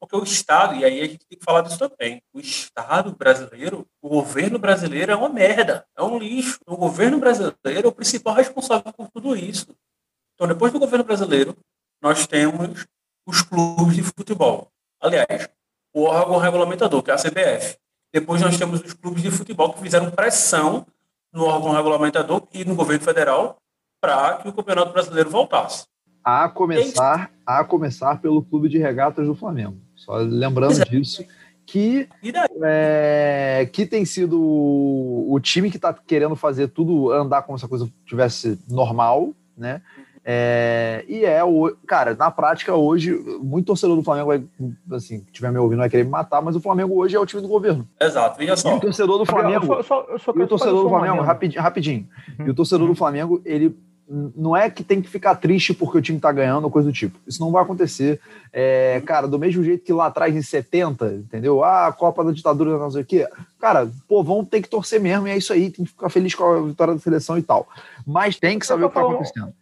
Porque o Estado, e aí a gente tem que falar disso também, o Estado brasileiro, o governo brasileiro é uma merda, é um lixo. O governo brasileiro é o principal responsável por tudo isso. Então, depois do governo brasileiro, nós temos os clubes de futebol. Aliás, o órgão regulamentador, que é a CBF. Depois nós temos os clubes de futebol que fizeram pressão no órgão regulamentador e no governo federal para que o Campeonato Brasileiro voltasse. A começar, a começar pelo Clube de Regatas do Flamengo. Só lembrando disso, que, é, que tem sido o, time que está querendo fazer tudo andar como se a coisa tivesse normal, né? É, e é o. Cara, na prática, hoje, muito torcedor do Flamengo vai, assim, tiver me ouvindo, vai querer me matar, mas o Flamengo hoje é o time do governo. Exato, veja só. E o torcedor do Flamengo. Eu só, eu só e o torcedor do Flamengo, rapidinho, rapidinho. Uhum. E o torcedor do Flamengo, ele não é que tem que ficar triste porque o time tá ganhando ou coisa do tipo. Isso não vai acontecer. É, cara, do mesmo jeito que lá atrás, em 70, entendeu? Ah, a Copa da Ditadura, não sei o quê. Cara, pô, vão ter que torcer mesmo, e é isso aí, tem que ficar feliz com a vitória da seleção e tal. Mas tem que saber o que tá acontecendo.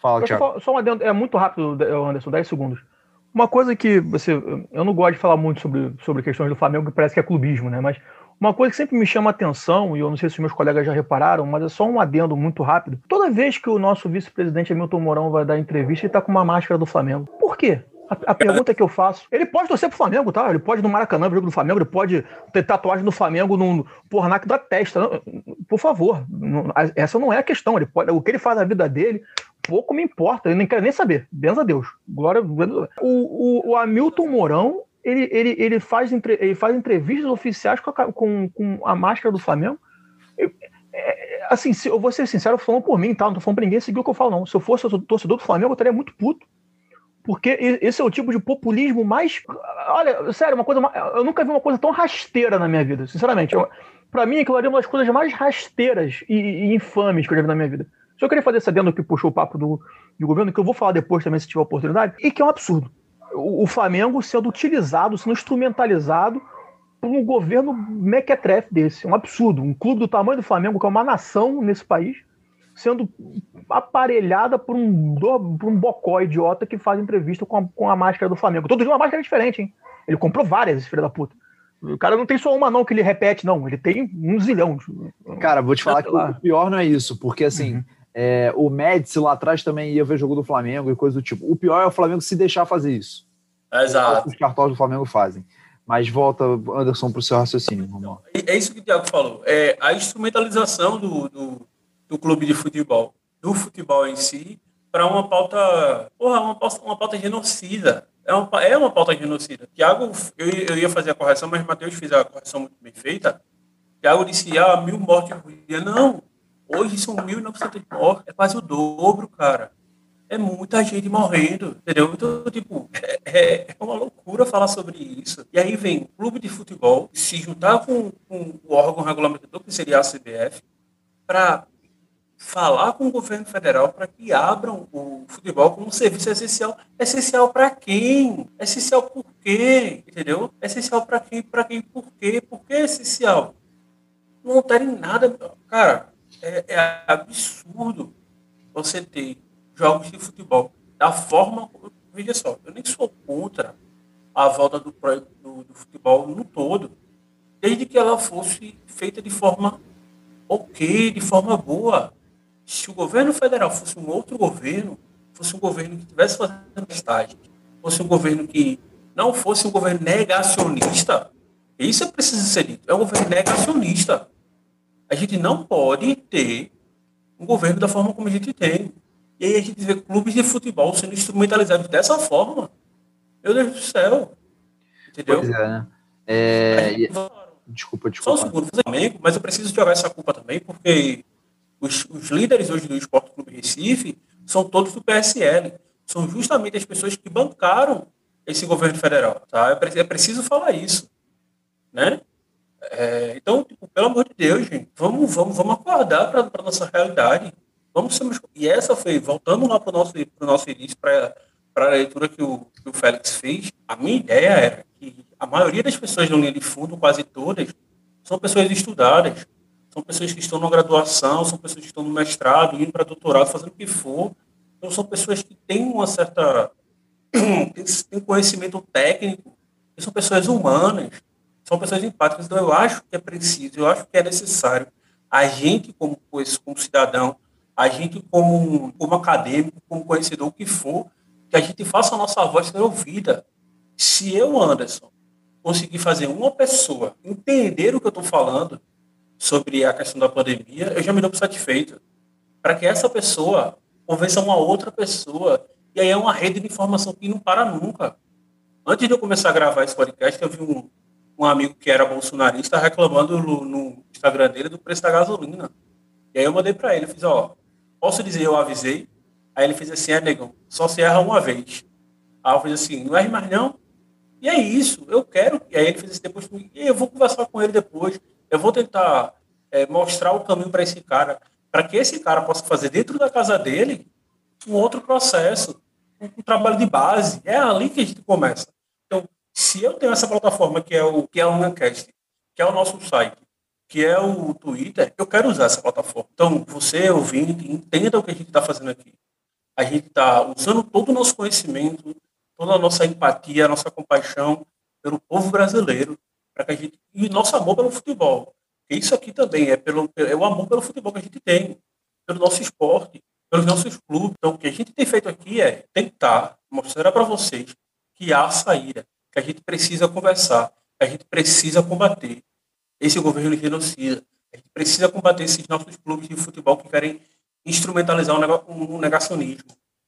Fala, Thiago. Só um adendo, é muito rápido, Anderson, 10 segundos. Uma coisa que você. Eu não gosto de falar muito sobre, sobre questões do Flamengo, que parece que é clubismo, né? Mas uma coisa que sempre me chama atenção, e eu não sei se meus colegas já repararam, mas é só um adendo muito rápido. Toda vez que o nosso vice-presidente Hamilton Mourão vai dar entrevista, ele tá com uma máscara do Flamengo. Por quê? A, a, pergunta que eu faço, ele pode torcer pro Flamengo, tá? Ele pode no Maracanã, no jogo do Flamengo, ele pode ter tatuagem do Flamengo no pornac da testa. Por favor, essa não é a questão. Ele pode, o que ele faz na vida dele, pouco me importa, eu nem quero nem saber. Benza a Deus. Glória. O, o, o Hamilton Mourão, ele, ele, ele, faz, entre, ele faz entrevistas oficiais com a, com, com a máscara do Flamengo. Eu, é, assim, se, eu vou ser sincero, falando por mim, tá? Não tô falando pra ninguém seguir o que eu falo, não. Se eu fosse torcedor do Flamengo, eu estaria muito puto. Porque esse é o tipo de populismo mais. Olha, sério, uma coisa. Eu nunca vi uma coisa tão rasteira na minha vida, sinceramente. Para mim, aquilo ali é uma das coisas mais rasteiras e, e, infames que eu já vi na minha vida. Só queria fazer esse adendo que puxou o papo do, do governo, que eu vou falar depois também se tiver oportunidade, e que é um absurdo. O, Flamengo sendo utilizado, sendo instrumentalizado por um governo mequetrefe desse. É um absurdo. Um clube do tamanho do Flamengo, que é uma nação nesse país, sendo aparelhada por um, por um bocó idiota que faz entrevista com a, com a máscara do Flamengo. Todo dia uma máscara diferente, hein? Ele comprou várias, esse filho da puta. O cara não tem só uma, não, que ele repete, não. Ele tem um zilhão. Cara, vou te falar que o pior não é isso, porque assim, uhum. É, o Médici lá atrás também ia ver jogo do Flamengo e coisa do tipo. O pior é o Flamengo se deixar fazer isso. Exato. Os cartões do Flamengo fazem. Mas volta, Anderson, para o seu raciocínio. Vamos É isso que o Thiago falou. É a instrumentalização do, do, do clube de futebol, do futebol em si, para uma pauta, porra, uma pauta, uma pauta genocida. É uma, é uma pauta genocida. Tiago, eu, eu ia fazer a correção, mas Matheus fez a correção muito bem feita. Tiago disse, ah, mil mortes por dia. Não, hoje são 1.900 mortes, é quase o dobro, cara. É muita gente morrendo, entendeu? Então, tipo, é, é uma loucura falar sobre isso. E aí vem clube de futebol se juntar com, com o órgão regulamentador, que seria a CBF, para falar com o governo federal para que abram o futebol como serviço essencial. Essencial para quem? Essencial por quê? Entendeu? Essencial para quem? Para quem? Por quê? Por que essencial? Não tem nada. Cara, é, é, absurdo você ter jogos de futebol da forma. Veja só, eu nem sou contra a volta do, do, do futebol no todo, desde que ela fosse feita de forma ok, de forma boa se o governo federal fosse um outro governo, fosse um governo que estivesse fazendo estágio, fosse um governo que não fosse um governo negacionista, isso é preciso ser dito, é um governo negacionista. A gente não pode ter um governo da forma como a gente tem. E aí a gente vê clubes de futebol sendo instrumentalizados dessa forma. Meu Deus do céu. Entendeu? Pois é, né? É... Desculpa, desculpa. Só segundo, Flamengo, mas eu preciso jogar essa culpa também, porque os, os líderes hoje do Esporte Clube Recife são todos do PSL. São justamente as pessoas que bancaram esse governo federal. Tá? É, é preciso falar isso. Né? É, então, tipo, pelo amor de Deus, gente, vamos, vamos, vamos acordar para a nossa realidade. Vamos ser, e essa foi, voltando lá para o nosso, nosso início, para a leitura que o, que o Félix fez, a minha ideia era que a maioria das pessoas no linha de fundo, quase todas, são pessoas estudadas, são pessoas que estão na graduação, são pessoas que estão no mestrado, indo para doutorado, fazendo o que for. Então, são pessoas que têm uma certa. têm conhecimento técnico, são pessoas humanas, são pessoas empáticas. Então, eu acho que é preciso, eu acho que é necessário a gente, como, como cidadão, a gente, como, como acadêmico, como conhecedor, o que for, que a gente faça a nossa voz ser ouvida. Se eu, Anderson, conseguir fazer uma pessoa entender o que eu estou falando, sobre a questão da pandemia, eu já me dou por satisfeito. Para que essa pessoa convença uma outra pessoa. E aí é uma rede de informação que não para nunca. Antes de eu começar a gravar esse podcast, eu vi um, um amigo que era bolsonarista reclamando no, no, Instagram dele do preço da gasolina. E aí eu mandei para ele, fiz, ó, posso dizer, eu avisei? Aí ele fez assim, é, negão, só se erra uma vez. Aí eu fiz assim, não erre mais não? E é isso, eu quero. E aí ele fez depois e eu vou conversar com ele depois. Eu vou tentar é, mostrar o caminho para esse cara, para que esse cara possa fazer dentro da casa dele um outro processo, um, um, trabalho de base. É ali que a gente começa. Se eu tenho essa plataforma que é o que é o Uncast, que é o nosso site, que é o Twitter, eu quero usar essa plataforma. Então, você, ouvinte, entenda o que a gente está fazendo aqui. A gente está usando todo o nosso conhecimento, toda a nossa empatia, a nossa compaixão pelo povo brasileiro, para que a gente e nosso amor pelo futebol. Isso aqui também é pelo é o amor pelo futebol que a gente tem, pelo nosso esporte, pelos nossos clubes. Então, o que a gente tem feito aqui é tentar mostrar para vocês que há saída, que a gente precisa conversar, que a gente precisa combater esse governo genocida, a gente precisa combater esses nossos clubes de futebol que querem instrumentalizar o negacionismo.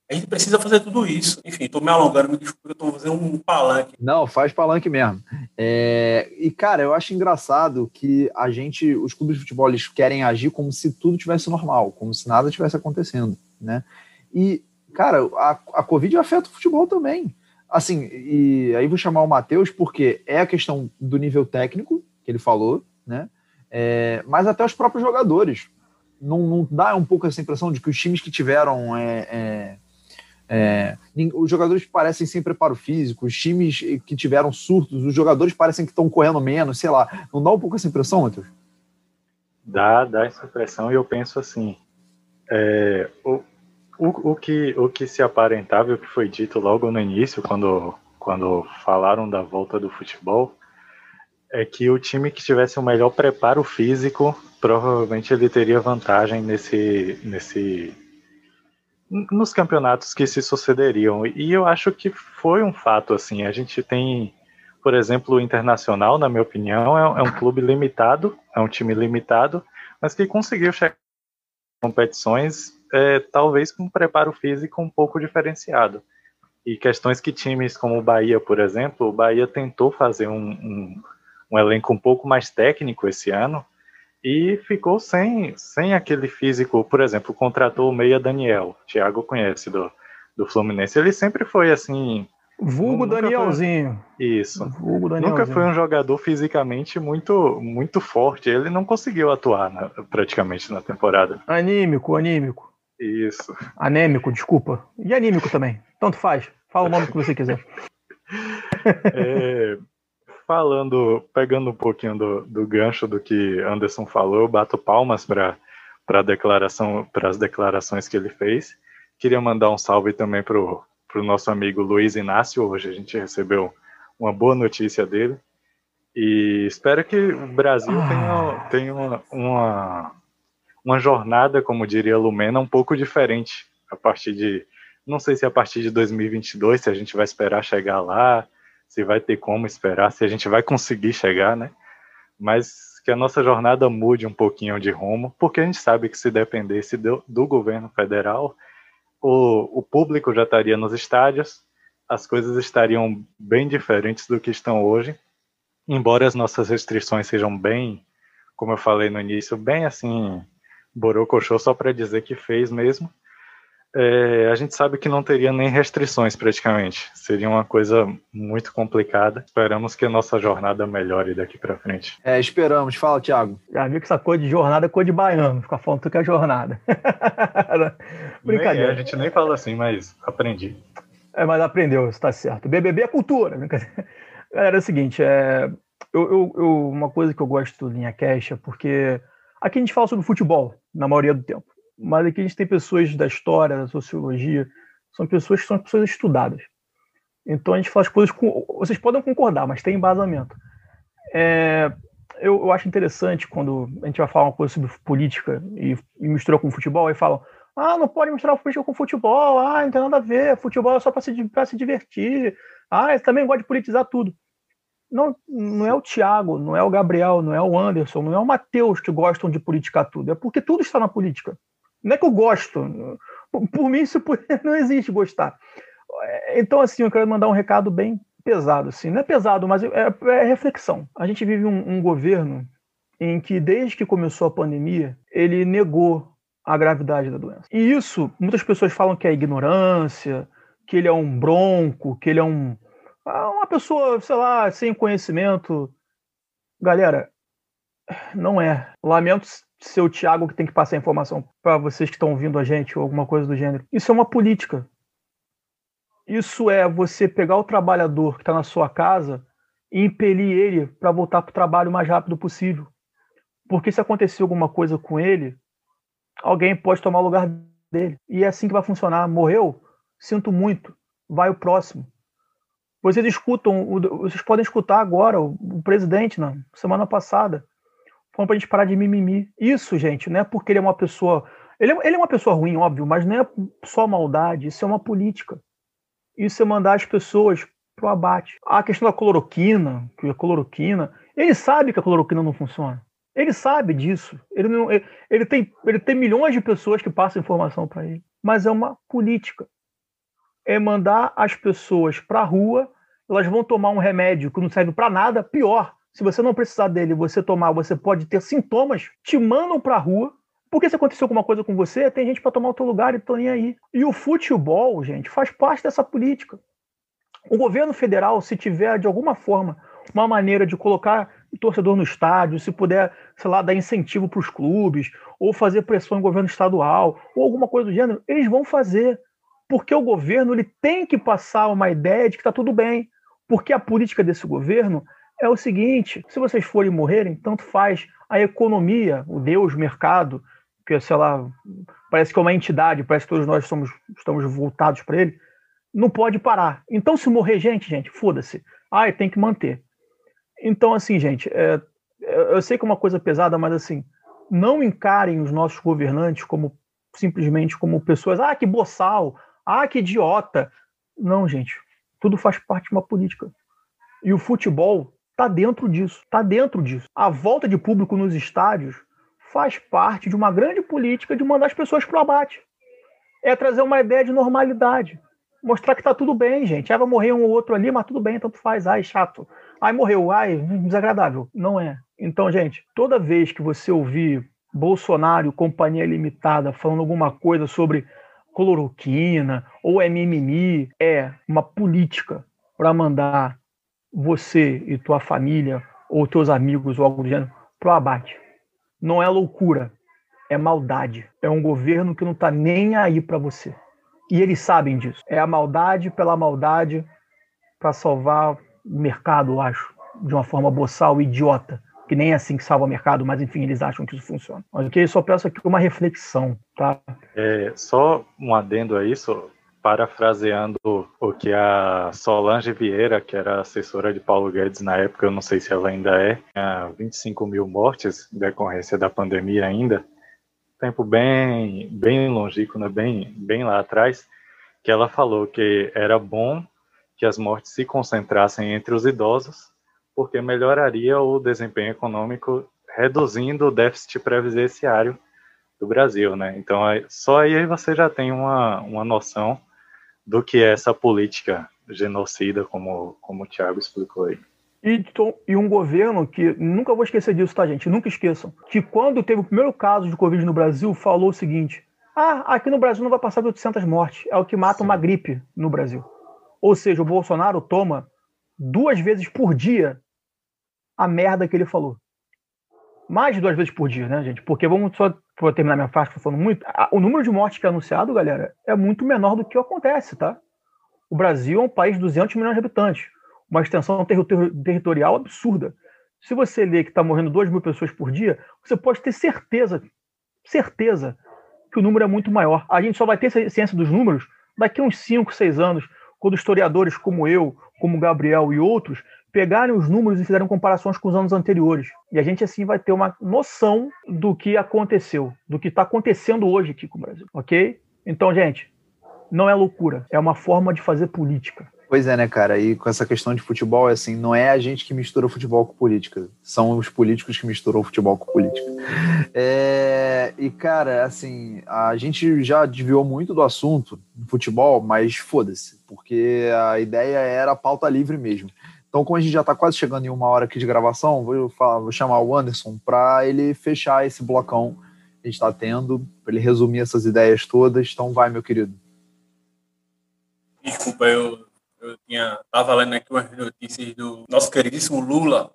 A gente precisa fazer tudo isso. Enfim, estou me alongando, me desculpe, eu estou fazendo um palanque. Não, faz palanque mesmo. É... E, cara, eu acho engraçado que a gente, os clubes de futebol, eles querem agir como se tudo tivesse normal, como se nada tivesse acontecendo, né? E, cara, a, a Covid afeta o futebol também. Assim, e aí vou chamar o Matheus porque é a questão do nível técnico, que ele falou, né? É, mas até os próprios jogadores. Não, não, dá um pouco essa impressão de que os times que tiveram. É, é, é, os jogadores parecem sem preparo físico, os times que tiveram surtos, os jogadores parecem que estão correndo menos, sei lá. Não dá um pouco essa impressão, Matheus? Dá, dá essa impressão e eu penso assim. É, o, o, o, que, o que se aparentava, o que foi dito logo no início, quando, quando falaram da volta do futebol, é que o time que tivesse o melhor preparo físico, provavelmente ele teria vantagem nesse, nesse nos campeonatos que se sucederiam. E eu acho que foi um fato assim. A gente tem, por exemplo, o Internacional, na minha opinião, é, é um clube limitado, é um time limitado, mas que conseguiu chegar competições, é, talvez com um preparo físico um pouco diferenciado. E questões que times como o Bahia, por exemplo, o Bahia tentou fazer um, um um elenco um pouco mais técnico esse ano e ficou sem, sem aquele físico. Por exemplo, contratou o Meia Daniel, o Thiago conhece do, do Fluminense. Ele sempre foi assim. Vulgo Danielzinho. Foi, isso. Vulgo Danielzinho. Nunca foi um jogador fisicamente muito, muito forte. Ele não conseguiu atuar na, praticamente na temporada. Anímico, anímico. Isso. Anêmico, desculpa. E anímico também. Tanto faz. Fala o nome que você quiser. É, falando, pegando um pouquinho do, do gancho do que Anderson falou, eu bato palmas para para declaração, para as declarações que ele fez. Queria mandar um salve também para o nosso amigo Luiz Inácio. Hoje a gente recebeu uma boa notícia dele. E espero que o Brasil tenha, tenha uma, uma, uma jornada, como diria Lumena, um pouco diferente a partir de. Não sei se a partir de 2022, se a gente vai esperar chegar lá, se vai ter como esperar, se a gente vai conseguir chegar, né? Mas que a nossa jornada mude um pouquinho de rumo, porque a gente sabe que se dependesse do, do governo federal, o, o público já estaria nos estádios, as coisas estariam bem diferentes do que estão hoje, embora as nossas restrições sejam bem, como eu falei no início, bem assim, borocochô só para dizer que fez mesmo, é, a gente sabe que não teria nem restrições praticamente. Seria uma coisa muito complicada. Esperamos que a nossa jornada melhore daqui para frente. É, esperamos. Fala, Thiago. Já viu que essa cor de jornada é cor de baiano. Fica falando que é jornada. Brincadeira. Nem, a gente nem fala assim, mas aprendi. É, mas aprendeu, está certo. BBB é cultura. Galera, é o seguinte, é, eu, eu, eu, uma coisa que eu gosto do Linha Cash é porque aqui a gente fala sobre futebol, na maioria do tempo mas aqui a gente tem pessoas da história, da sociologia, são pessoas que são pessoas estudadas. Então a gente as coisas com. Vocês podem concordar, mas tem embasamento. É, eu, eu, acho interessante quando a gente vai falar uma coisa sobre política e, e mistura com futebol, aí falam: ah, não pode misturar política com futebol, ah, não tem nada a ver, futebol é só para se, se divertir, ah, também gosta de politizar tudo. Não, não é o Thiago, não é o Gabriel, não é o Anderson, não é o Matheus que gostam de politicar tudo, é porque tudo está na política. Não é que eu gosto. Por, mim, isso não existe gostar. Então, assim, eu quero mandar um recado bem pesado. Assim. Não é pesado, mas é, é reflexão. A gente vive um, um governo em que, desde que começou a pandemia, ele negou a gravidade da doença. E isso, muitas pessoas falam que é ignorância, que ele é um bronco, que ele é um uma pessoa, sei lá, sem conhecimento. Galera, não é. Lamento ser o Thiago que tem que passar a informação para vocês que estão ouvindo a gente ou alguma coisa do gênero. Isso é uma política. Isso é você pegar o trabalhador que está na sua casa e impelir ele para voltar para o trabalho o mais rápido possível. Porque se acontecer alguma coisa com ele, alguém pode tomar o lugar dele. E é assim que vai funcionar. Morreu? Sinto muito. Vai o próximo. Vocês escutam, vocês podem escutar agora o presidente, na semana passada, falando pra gente parar de mimimi. Isso, gente, não é porque ele é uma pessoa. Ele é, ele é uma pessoa ruim, óbvio, mas não é só maldade, isso é uma política. Isso é mandar as pessoas pro abate. A questão da cloroquina, que a cloroquina, ele sabe que a cloroquina não funciona. Ele sabe disso. Ele, não, ele, ele tem, ele tem milhões de pessoas que passam informação para ele. Mas é uma política. É mandar as pessoas para a rua, elas vão tomar um remédio que não serve para nada, pior, se você não precisar dele, você tomar, você pode ter sintomas, te mandam para a rua, Porque se aconteceu alguma coisa com você, tem gente para tomar o teu lugar e tô nem aí. E o futebol, gente, faz parte dessa política. O governo federal, se tiver de alguma forma uma maneira de colocar o torcedor no estádio, se puder, sei lá, dar incentivo para os clubes, ou fazer pressão em governo estadual, ou alguma coisa do gênero, eles vão fazer. Porque o governo ele tem que passar uma ideia de que está tudo bem. Porque a política desse governo é o seguinte: se vocês forem morrerem, tanto faz. A economia, o Deus, o mercado, que sei lá, parece que é uma entidade, parece que todos nós somos, estamos voltados para ele, não pode parar. Então, se morrer gente, gente, foda-se. Ah, tem que manter. Então, assim, gente, é, é, eu sei que é uma coisa pesada, mas assim, não encarem os nossos governantes como simplesmente como pessoas, ah, que boçal, ah, que idiota. Não, gente, tudo faz parte de uma política. E o futebol está dentro disso, está dentro disso. A volta de público nos estádios faz parte de uma grande política de mandar as pessoas para o abate. É trazer uma ideia de normalidade. Mostrar que está tudo bem, gente. Ah, vai morrer um ou outro ali, mas tudo bem, tanto faz. Ai, chato. Ai, morreu. Ai, desagradável. Não é. Então, gente, toda vez que você ouvir Bolsonaro, Companhia Limitada, falando alguma coisa sobre cloroquina ou é é uma política para mandar você e tua família ou teus amigos ou algo do gênero pro abate. Não é loucura, é maldade. É um governo que não está nem aí para você. E eles sabem disso. É a maldade pela maldade para salvar o mercado, eu acho, de uma forma boçal, idiota que nem é assim que salva o mercado, mas enfim, eles acham que isso funciona. Ok? Só peço aqui uma reflexão, tá? É, só um adendo a isso, parafraseando o que a Solange Vieira, que era assessora de Paulo Guedes na época, eu não sei se ela ainda é, tinha 25 mil mortes em decorrência da pandemia ainda, tempo bem, bem longínquo, né? bem, bem lá atrás, que ela falou que era bom que as mortes se concentrassem entre os idosos porque melhoraria o desempenho econômico, reduzindo o déficit previdenciário do Brasil, né? Então, só aí você já tem uma, uma noção do que é essa política genocida, como, como o Thiago explicou aí. E, e, um governo que, nunca vou esquecer disso, tá, gente? Nunca esqueçam. Que quando teve o primeiro caso de Covid no Brasil, falou o seguinte: ah, aqui no Brasil não vai passar de 800 mortes. É o que mata Sim. uma gripe no Brasil. Ou seja, o Bolsonaro toma duas vezes por dia a merda que ele falou. Mais de duas vezes por dia, né, gente? Porque vamos só para terminar minha faixa falando muito. O número de mortes que é anunciado, galera, é muito menor do que acontece, tá? O Brasil é um país de 200 milhões de habitantes, uma extensão territorial absurda. Se você lê que está morrendo 2 mil pessoas por dia, você pode ter certeza, certeza, que o número é muito maior. A gente só vai ter ciência dos números daqui a uns 5, 6 anos, quando historiadores como eu, como Gabriel e outros pegarem os números e fizerem comparações com os anos anteriores. E a gente, assim, vai ter uma noção do que aconteceu, do que está acontecendo hoje aqui com o Brasil, ok? Então, gente, não é loucura, é uma forma de fazer política. Pois é, né, cara? E com essa questão de futebol, assim, não é a gente que mistura futebol com política, são os políticos que misturam futebol com política. É... E, cara, assim, a gente já desviou muito do assunto do futebol, mas foda-se, porque a ideia era pauta livre mesmo. Então, como a gente já está quase chegando em uma hora aqui de gravação, vou, falar, vou chamar o Anderson para ele fechar esse blocão que a gente está tendo, para ele resumir essas ideias todas. Então, vai, meu querido. Desculpa, eu, eu tinha, tava lendo aqui umas notícias do nosso queridíssimo Lula.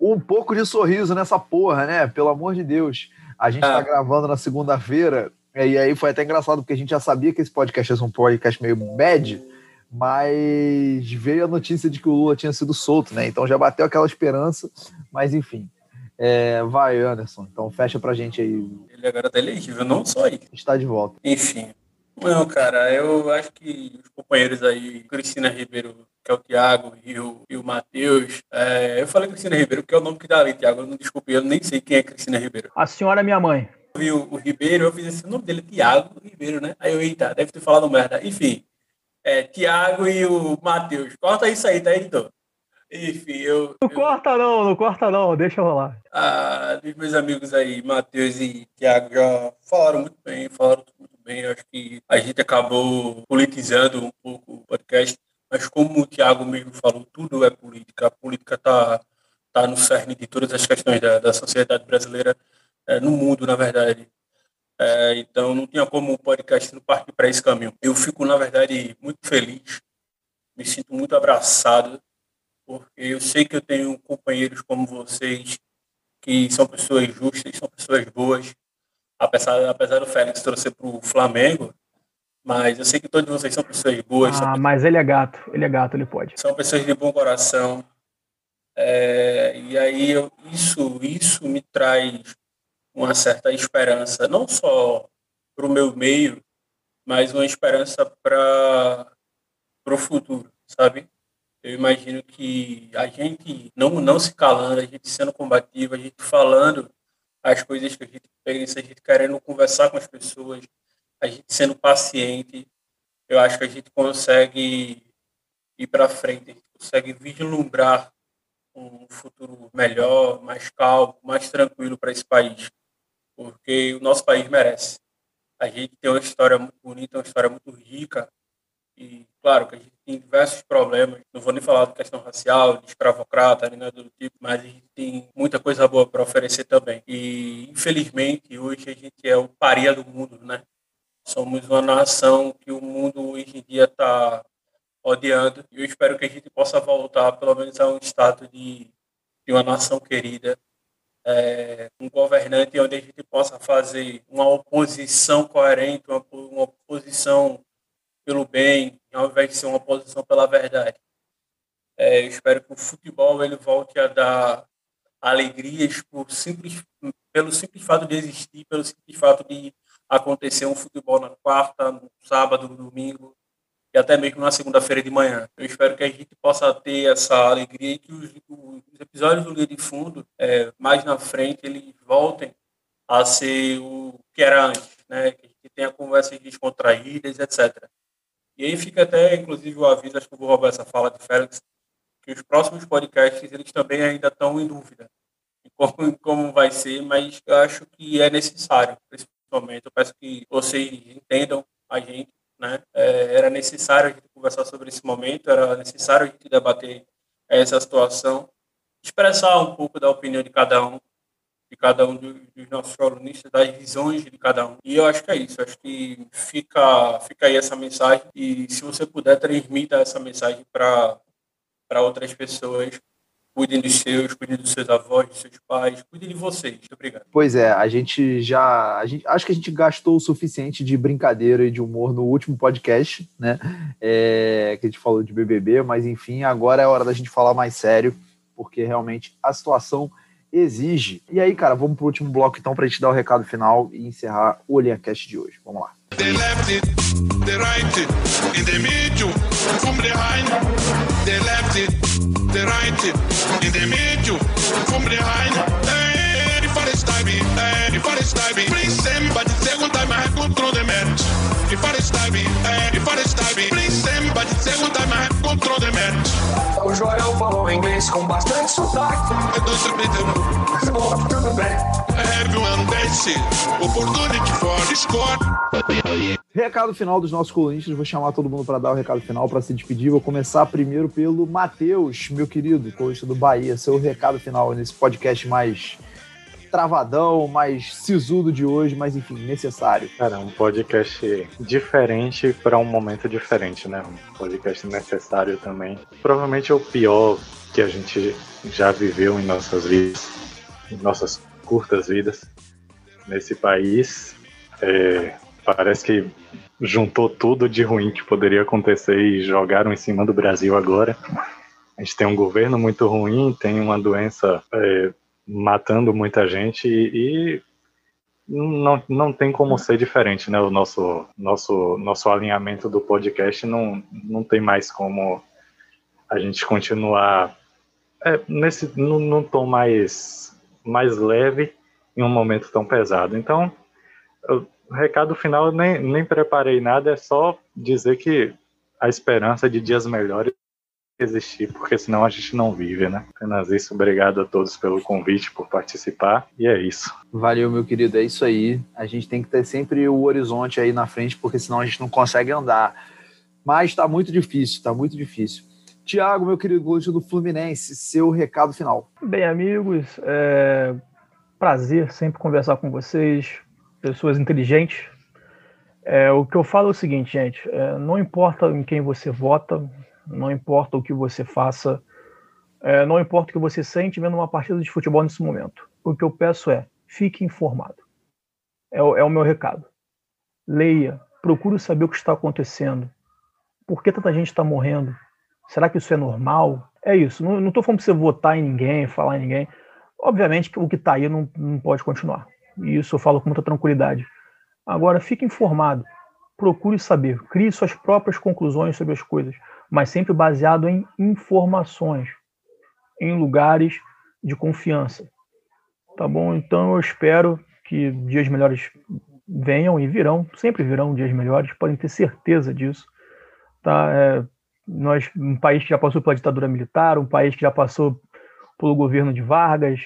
Um pouco de sorriso nessa porra, né? Pelo amor de Deus. A gente está é. gravando na segunda-feira, e aí foi até engraçado, porque a gente já sabia que esse podcast é um podcast meio bad, mas veio a notícia de que o Lula tinha sido solto, né? Então já bateu aquela esperança, mas enfim. É, vai, Anderson, então fecha pra gente aí. Ele agora tá elegível, não só aí. Está de volta. Enfim. Não, cara, eu acho que os companheiros aí, Cristina Ribeiro, que é o Thiago, e o, e o Matheus. É, eu falei Cristina Ribeiro, porque é o nome que dá ali, Thiago. Eu não desculpe, eu nem sei quem é Cristina Ribeiro. A senhora é minha mãe. Eu vi o, o Ribeiro, eu fiz esse nome dele, Thiago Ribeiro, né? Aí eu, eita, deve ter falado merda. Enfim, é, Tiago e o Matheus. Corta isso aí, tá, editor? Enfim, eu. Não eu... corta não, não corta não, deixa rolar. Ah, os meus amigos aí, Matheus e Tiago, já falaram muito bem, falaram muito bem. Eu acho que a gente acabou politizando um pouco o podcast, mas como o Tiago mesmo falou, tudo é política. A política está tá no cerne de todas as questões da, da sociedade brasileira. é, no mundo, na verdade. É, então, não tinha como o podcast não partir para esse caminho. Eu fico, na verdade, muito feliz, me sinto muito abraçado, porque eu sei que eu tenho companheiros como vocês, que são pessoas justas, são pessoas boas, apesar, apesar do Félix torcer para o Flamengo, mas eu sei que todos vocês são pessoas boas. Ah, mas ele é gato, ele é gato, ele pode. São pessoas de bom coração. É, e aí eu, isso, isso me traz uma certa esperança, não só para o meu meio, mas uma esperança para o futuro, sabe? Eu imagino que a gente não, não se calando, a gente sendo combativo, a gente falando as coisas que a gente pensa, a gente querendo conversar com as pessoas, a gente sendo paciente, eu acho que a gente consegue ir para frente, a gente consegue vislumbrar um futuro melhor, mais calmo, mais tranquilo para esse país porque o nosso país merece. A gente tem uma história muito bonita, uma história muito rica, e claro que a gente tem diversos problemas, não vou nem falar de questão racial, de escravocrata, nem nada do tipo, mas a gente tem muita coisa boa para oferecer também. E infelizmente hoje a gente é o paria do mundo, né? Somos uma nação que o mundo hoje em dia está odiando. E eu espero que a gente possa voltar pelo menos a um status de, de uma nação querida, é, um governante onde a gente possa fazer uma oposição coerente, uma, uma oposição pelo bem, ao invés de ser uma oposição pela verdade. É, eu espero que o futebol ele volte a dar alegrias por simples, pelo simples fato de existir, pelo simples fato de acontecer um futebol na quarta, no sábado, no domingo, e até mesmo na segunda-feira de manhã. Eu espero que a gente possa ter essa alegria e que os, os episódios do Linha de Fundo, é, mais na frente, eles voltem a ser o que era antes, né? que a tenha conversas descontraídas, etc. E aí fica até, inclusive, o aviso, acho que eu vou roubar essa fala de Félix, que os próximos podcasts, eles também ainda estão em dúvida como, como vai ser, mas eu acho que é necessário, principalmente. Eu peço que vocês entendam a gente né? É, era necessário a gente conversar sobre esse momento, era necessário a gente debater essa situação, expressar um pouco da opinião de cada um, de cada um dos, nossos colunistas, das visões de cada um. E eu acho que é isso, acho que fica, fica aí essa mensagem e se você puder, transmita essa mensagem para outras pessoas Cuidem dos seus, cuidem dos seus avós, dos seus pais, cuidem de vocês. Muito obrigado. Pois é, a gente já. A gente, acho que a gente gastou o suficiente de brincadeira e de humor no último podcast, né? É, que a gente falou de BBB, mas enfim, agora é hora da gente falar mais sério, porque realmente a situação exige. E aí, cara, vamos para o último bloco então para a gente dar o recado final e encerrar o Olhinha Cast de hoje. Vamos lá. The left, the right, in the middle, from behind, the left, the right, in the middle, from behind. Hey, the forest time, hey, the forest time. Please send, but the second time I go through the match. The forest time, hey, the forest time. Please send, but the second time I go through the match. Joel falou inglês com bastante sotaque. Bom, tudo bem. Everyone dance, opportunity for score. Recado final dos nossos colunistas, vou chamar todo mundo para dar o recado final, para se despedir. Vou começar primeiro pelo Matheus, meu querido, colunista do Bahia, seu recado final nesse podcast mais travadão, mais sisudo de hoje, mas enfim, necessário. Cara, um podcast diferente para um momento diferente, né? Um podcast necessário também. Provavelmente é o pior que a gente já viveu em nossas vidas, em nossas curtas vidas nesse país. É, parece que juntou tudo de ruim que poderia acontecer e jogaram em cima do Brasil agora. A gente tem um governo muito ruim, tem uma doença é, matando muita gente e, e, não, não tem como ser diferente, né? O nosso, nosso, nosso alinhamento do podcast não, não tem mais como a gente continuar é, nesse, num, num tom mais, mais leve em um momento tão pesado. Então, o recado final, nem, nem preparei nada, é só dizer que a esperança de dias melhores existir, porque senão a gente não vive, né? Apenas isso, obrigado a todos pelo convite, por participar, e é isso. Valeu, meu querido, é isso aí. A gente tem que ter sempre o horizonte aí na frente, porque senão a gente não consegue andar. Mas tá muito difícil, tá muito difícil. Tiago, meu querido gosto do Fluminense, seu recado final. Bem, amigos, é prazer sempre conversar com vocês, pessoas inteligentes. É, o que eu falo é o seguinte, gente: é, não importa em quem você vota, não importa o que você faça, é, não importa o que você sente vendo uma partida de futebol nesse momento. O que eu peço é: fique informado. É, é o meu recado. Leia, procure saber o que está acontecendo. Por que tanta gente está morrendo? Será que isso é normal? É isso. Não estou falando para você votar em ninguém, falar em ninguém. Obviamente que o que está aí não, não pode continuar. E isso eu falo com muita tranquilidade. Agora, fique informado. Procure saber. Crie suas próprias conclusões sobre as coisas, mas sempre baseado em informações, em lugares de confiança. Tá bom? Então eu espero que dias melhores venham e virão, sempre virão dias melhores, podem ter certeza disso. Tá? É, nós, um país que já passou pela ditadura militar, um país que já passou pelo governo de Vargas,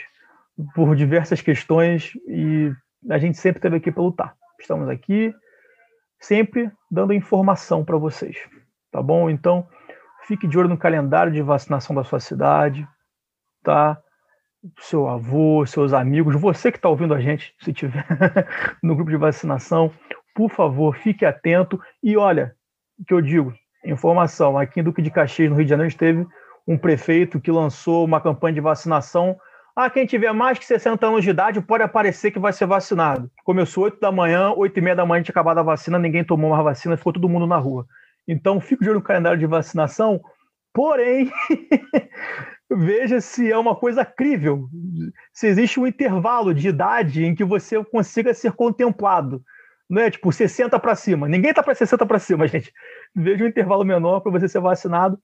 por diversas questões, e a gente sempre teve aqui para lutar. Estamos aqui, sempre dando informação para vocês, tá bom? Então, fique de olho no calendário de vacinação da sua cidade, tá? Seu avô, seus amigos, você que está ouvindo a gente, se tiver no grupo de vacinação, por favor, fique atento e olha, o que eu digo, informação, aqui em Duque de Caxias, no Rio de Janeiro, teve um prefeito que lançou uma campanha de vacinação. Ah, quem tiver mais que 60 anos de idade pode aparecer que vai ser vacinado. Começou 8 da manhã, 8 e meia da manhã, a gente acabou a vacina, ninguém tomou mais vacina, ficou todo mundo na rua. Então, fico de olho no calendário de vacinação, porém, veja se é uma coisa crível, se existe um intervalo de idade em que você consiga ser contemplado. Não é tipo 60 para cima. Ninguém está para 60 para cima, gente. Veja um intervalo menor para você ser vacinado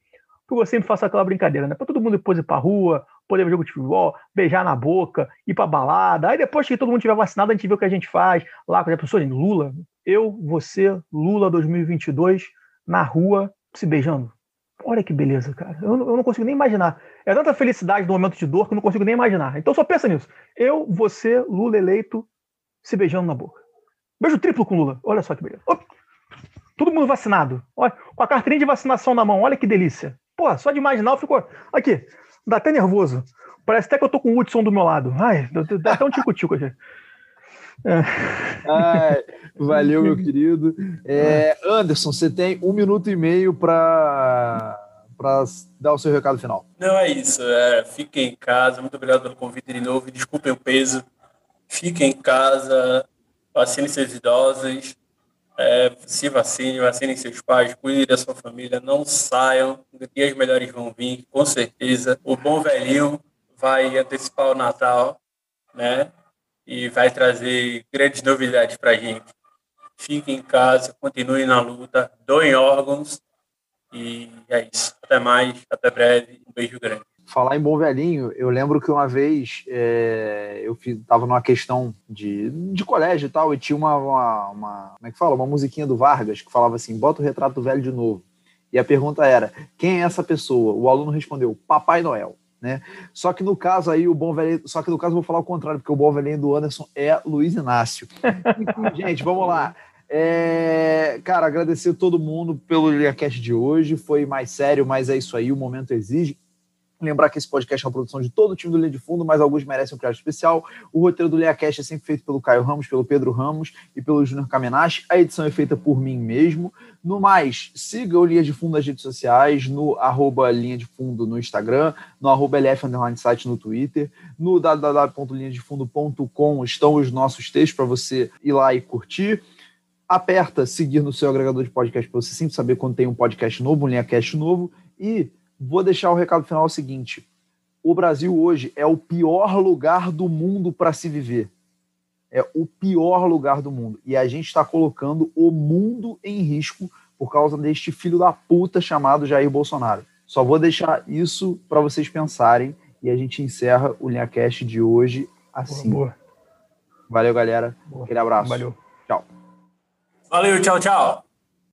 porque eu sempre faço aquela brincadeira, né? Para todo mundo depois ir para rua, poder ver jogo de futebol, beijar na boca, ir para balada. Aí depois que todo mundo tiver vacinado, a gente vê o que a gente faz lá com as pessoas. Lula, eu, você, Lula 2022, na rua, se beijando. Olha que beleza, cara. Eu, eu não consigo nem imaginar. É tanta felicidade no momento de dor que eu não consigo nem imaginar. Então só pensa nisso. Eu, você, Lula eleito, se beijando na boca. Beijo triplo com Lula. Olha só que beleza. Opa. Todo mundo vacinado. Olha, com a carteirinha de vacinação na mão. Olha que delícia. Pô, só de imaginar eu. Aqui, dá até nervoso. Parece até que eu tô com o Hudson do meu lado. Ai, dá até um tico-tico aqui. Ai, valeu, meu querido. É, Anderson, você tem um minuto e meio para para dar o seu recado final. Não, é isso. É, fiquem em casa. Muito obrigado pelo convite de novo. Desculpem o peso. Fiquem em casa. Vacinem seus idosos. É, se vacine, vacinem seus pais, cuide da sua família, não saiam, dias melhores vão vir, com certeza. O bom velhinho vai antecipar o Natal, né? E vai trazer grandes novidades para a gente. Fiquem em casa, continuem na luta, doem órgãos e é isso. Até mais, até breve, um beijo grande. Falar em bom velhinho, eu lembro que uma vez é, eu estava numa questão de, de colégio e tal, e tinha uma, uma, uma, Como é que fala? Uma musiquinha do Vargas que falava assim: bota o retrato velho de novo. E a pergunta era: quem é essa pessoa? O aluno respondeu: Papai Noel. Né? Só que no caso aí, o bom velhinho. Só que no caso eu vou falar o contrário, porque o bom velhinho do Anderson é Luiz Inácio. gente, vamos lá. É, cara, agradecer todo mundo pelo LiaCast de hoje. Foi mais sério, mas é isso aí, o momento exige. Lembrar que esse podcast é uma produção de todo o time do Linha de Fundo, mas alguns merecem um crédito especial. O roteiro do LeaCast é sempre feito pelo Caio Ramos, pelo Pedro Ramos e pelo Júnior Kamenashi. A edição é feita por mim mesmo. No mais, siga o Linha de Fundo nas redes sociais, no arroba Linha de Fundo no Instagram, no arroba LF site no Twitter, no www.linhadefundo.com estão os nossos textos para você ir lá e curtir. Aperta seguir no seu agregador de podcast para você sempre saber quando tem um podcast novo, um LinhaCast novo. E Vou deixar o recado final o seguinte: o Brasil hoje é o pior lugar do mundo para se viver. É o pior lugar do mundo. E a gente está colocando o mundo em risco por causa deste filho da puta chamado Jair Bolsonaro. Só vou deixar isso para vocês pensarem e a gente encerra o LinhaCast de hoje assim. Boa, boa. Valeu, galera. Boa. Aquele abraço. Valeu. Tchau. Valeu, tchau, tchau.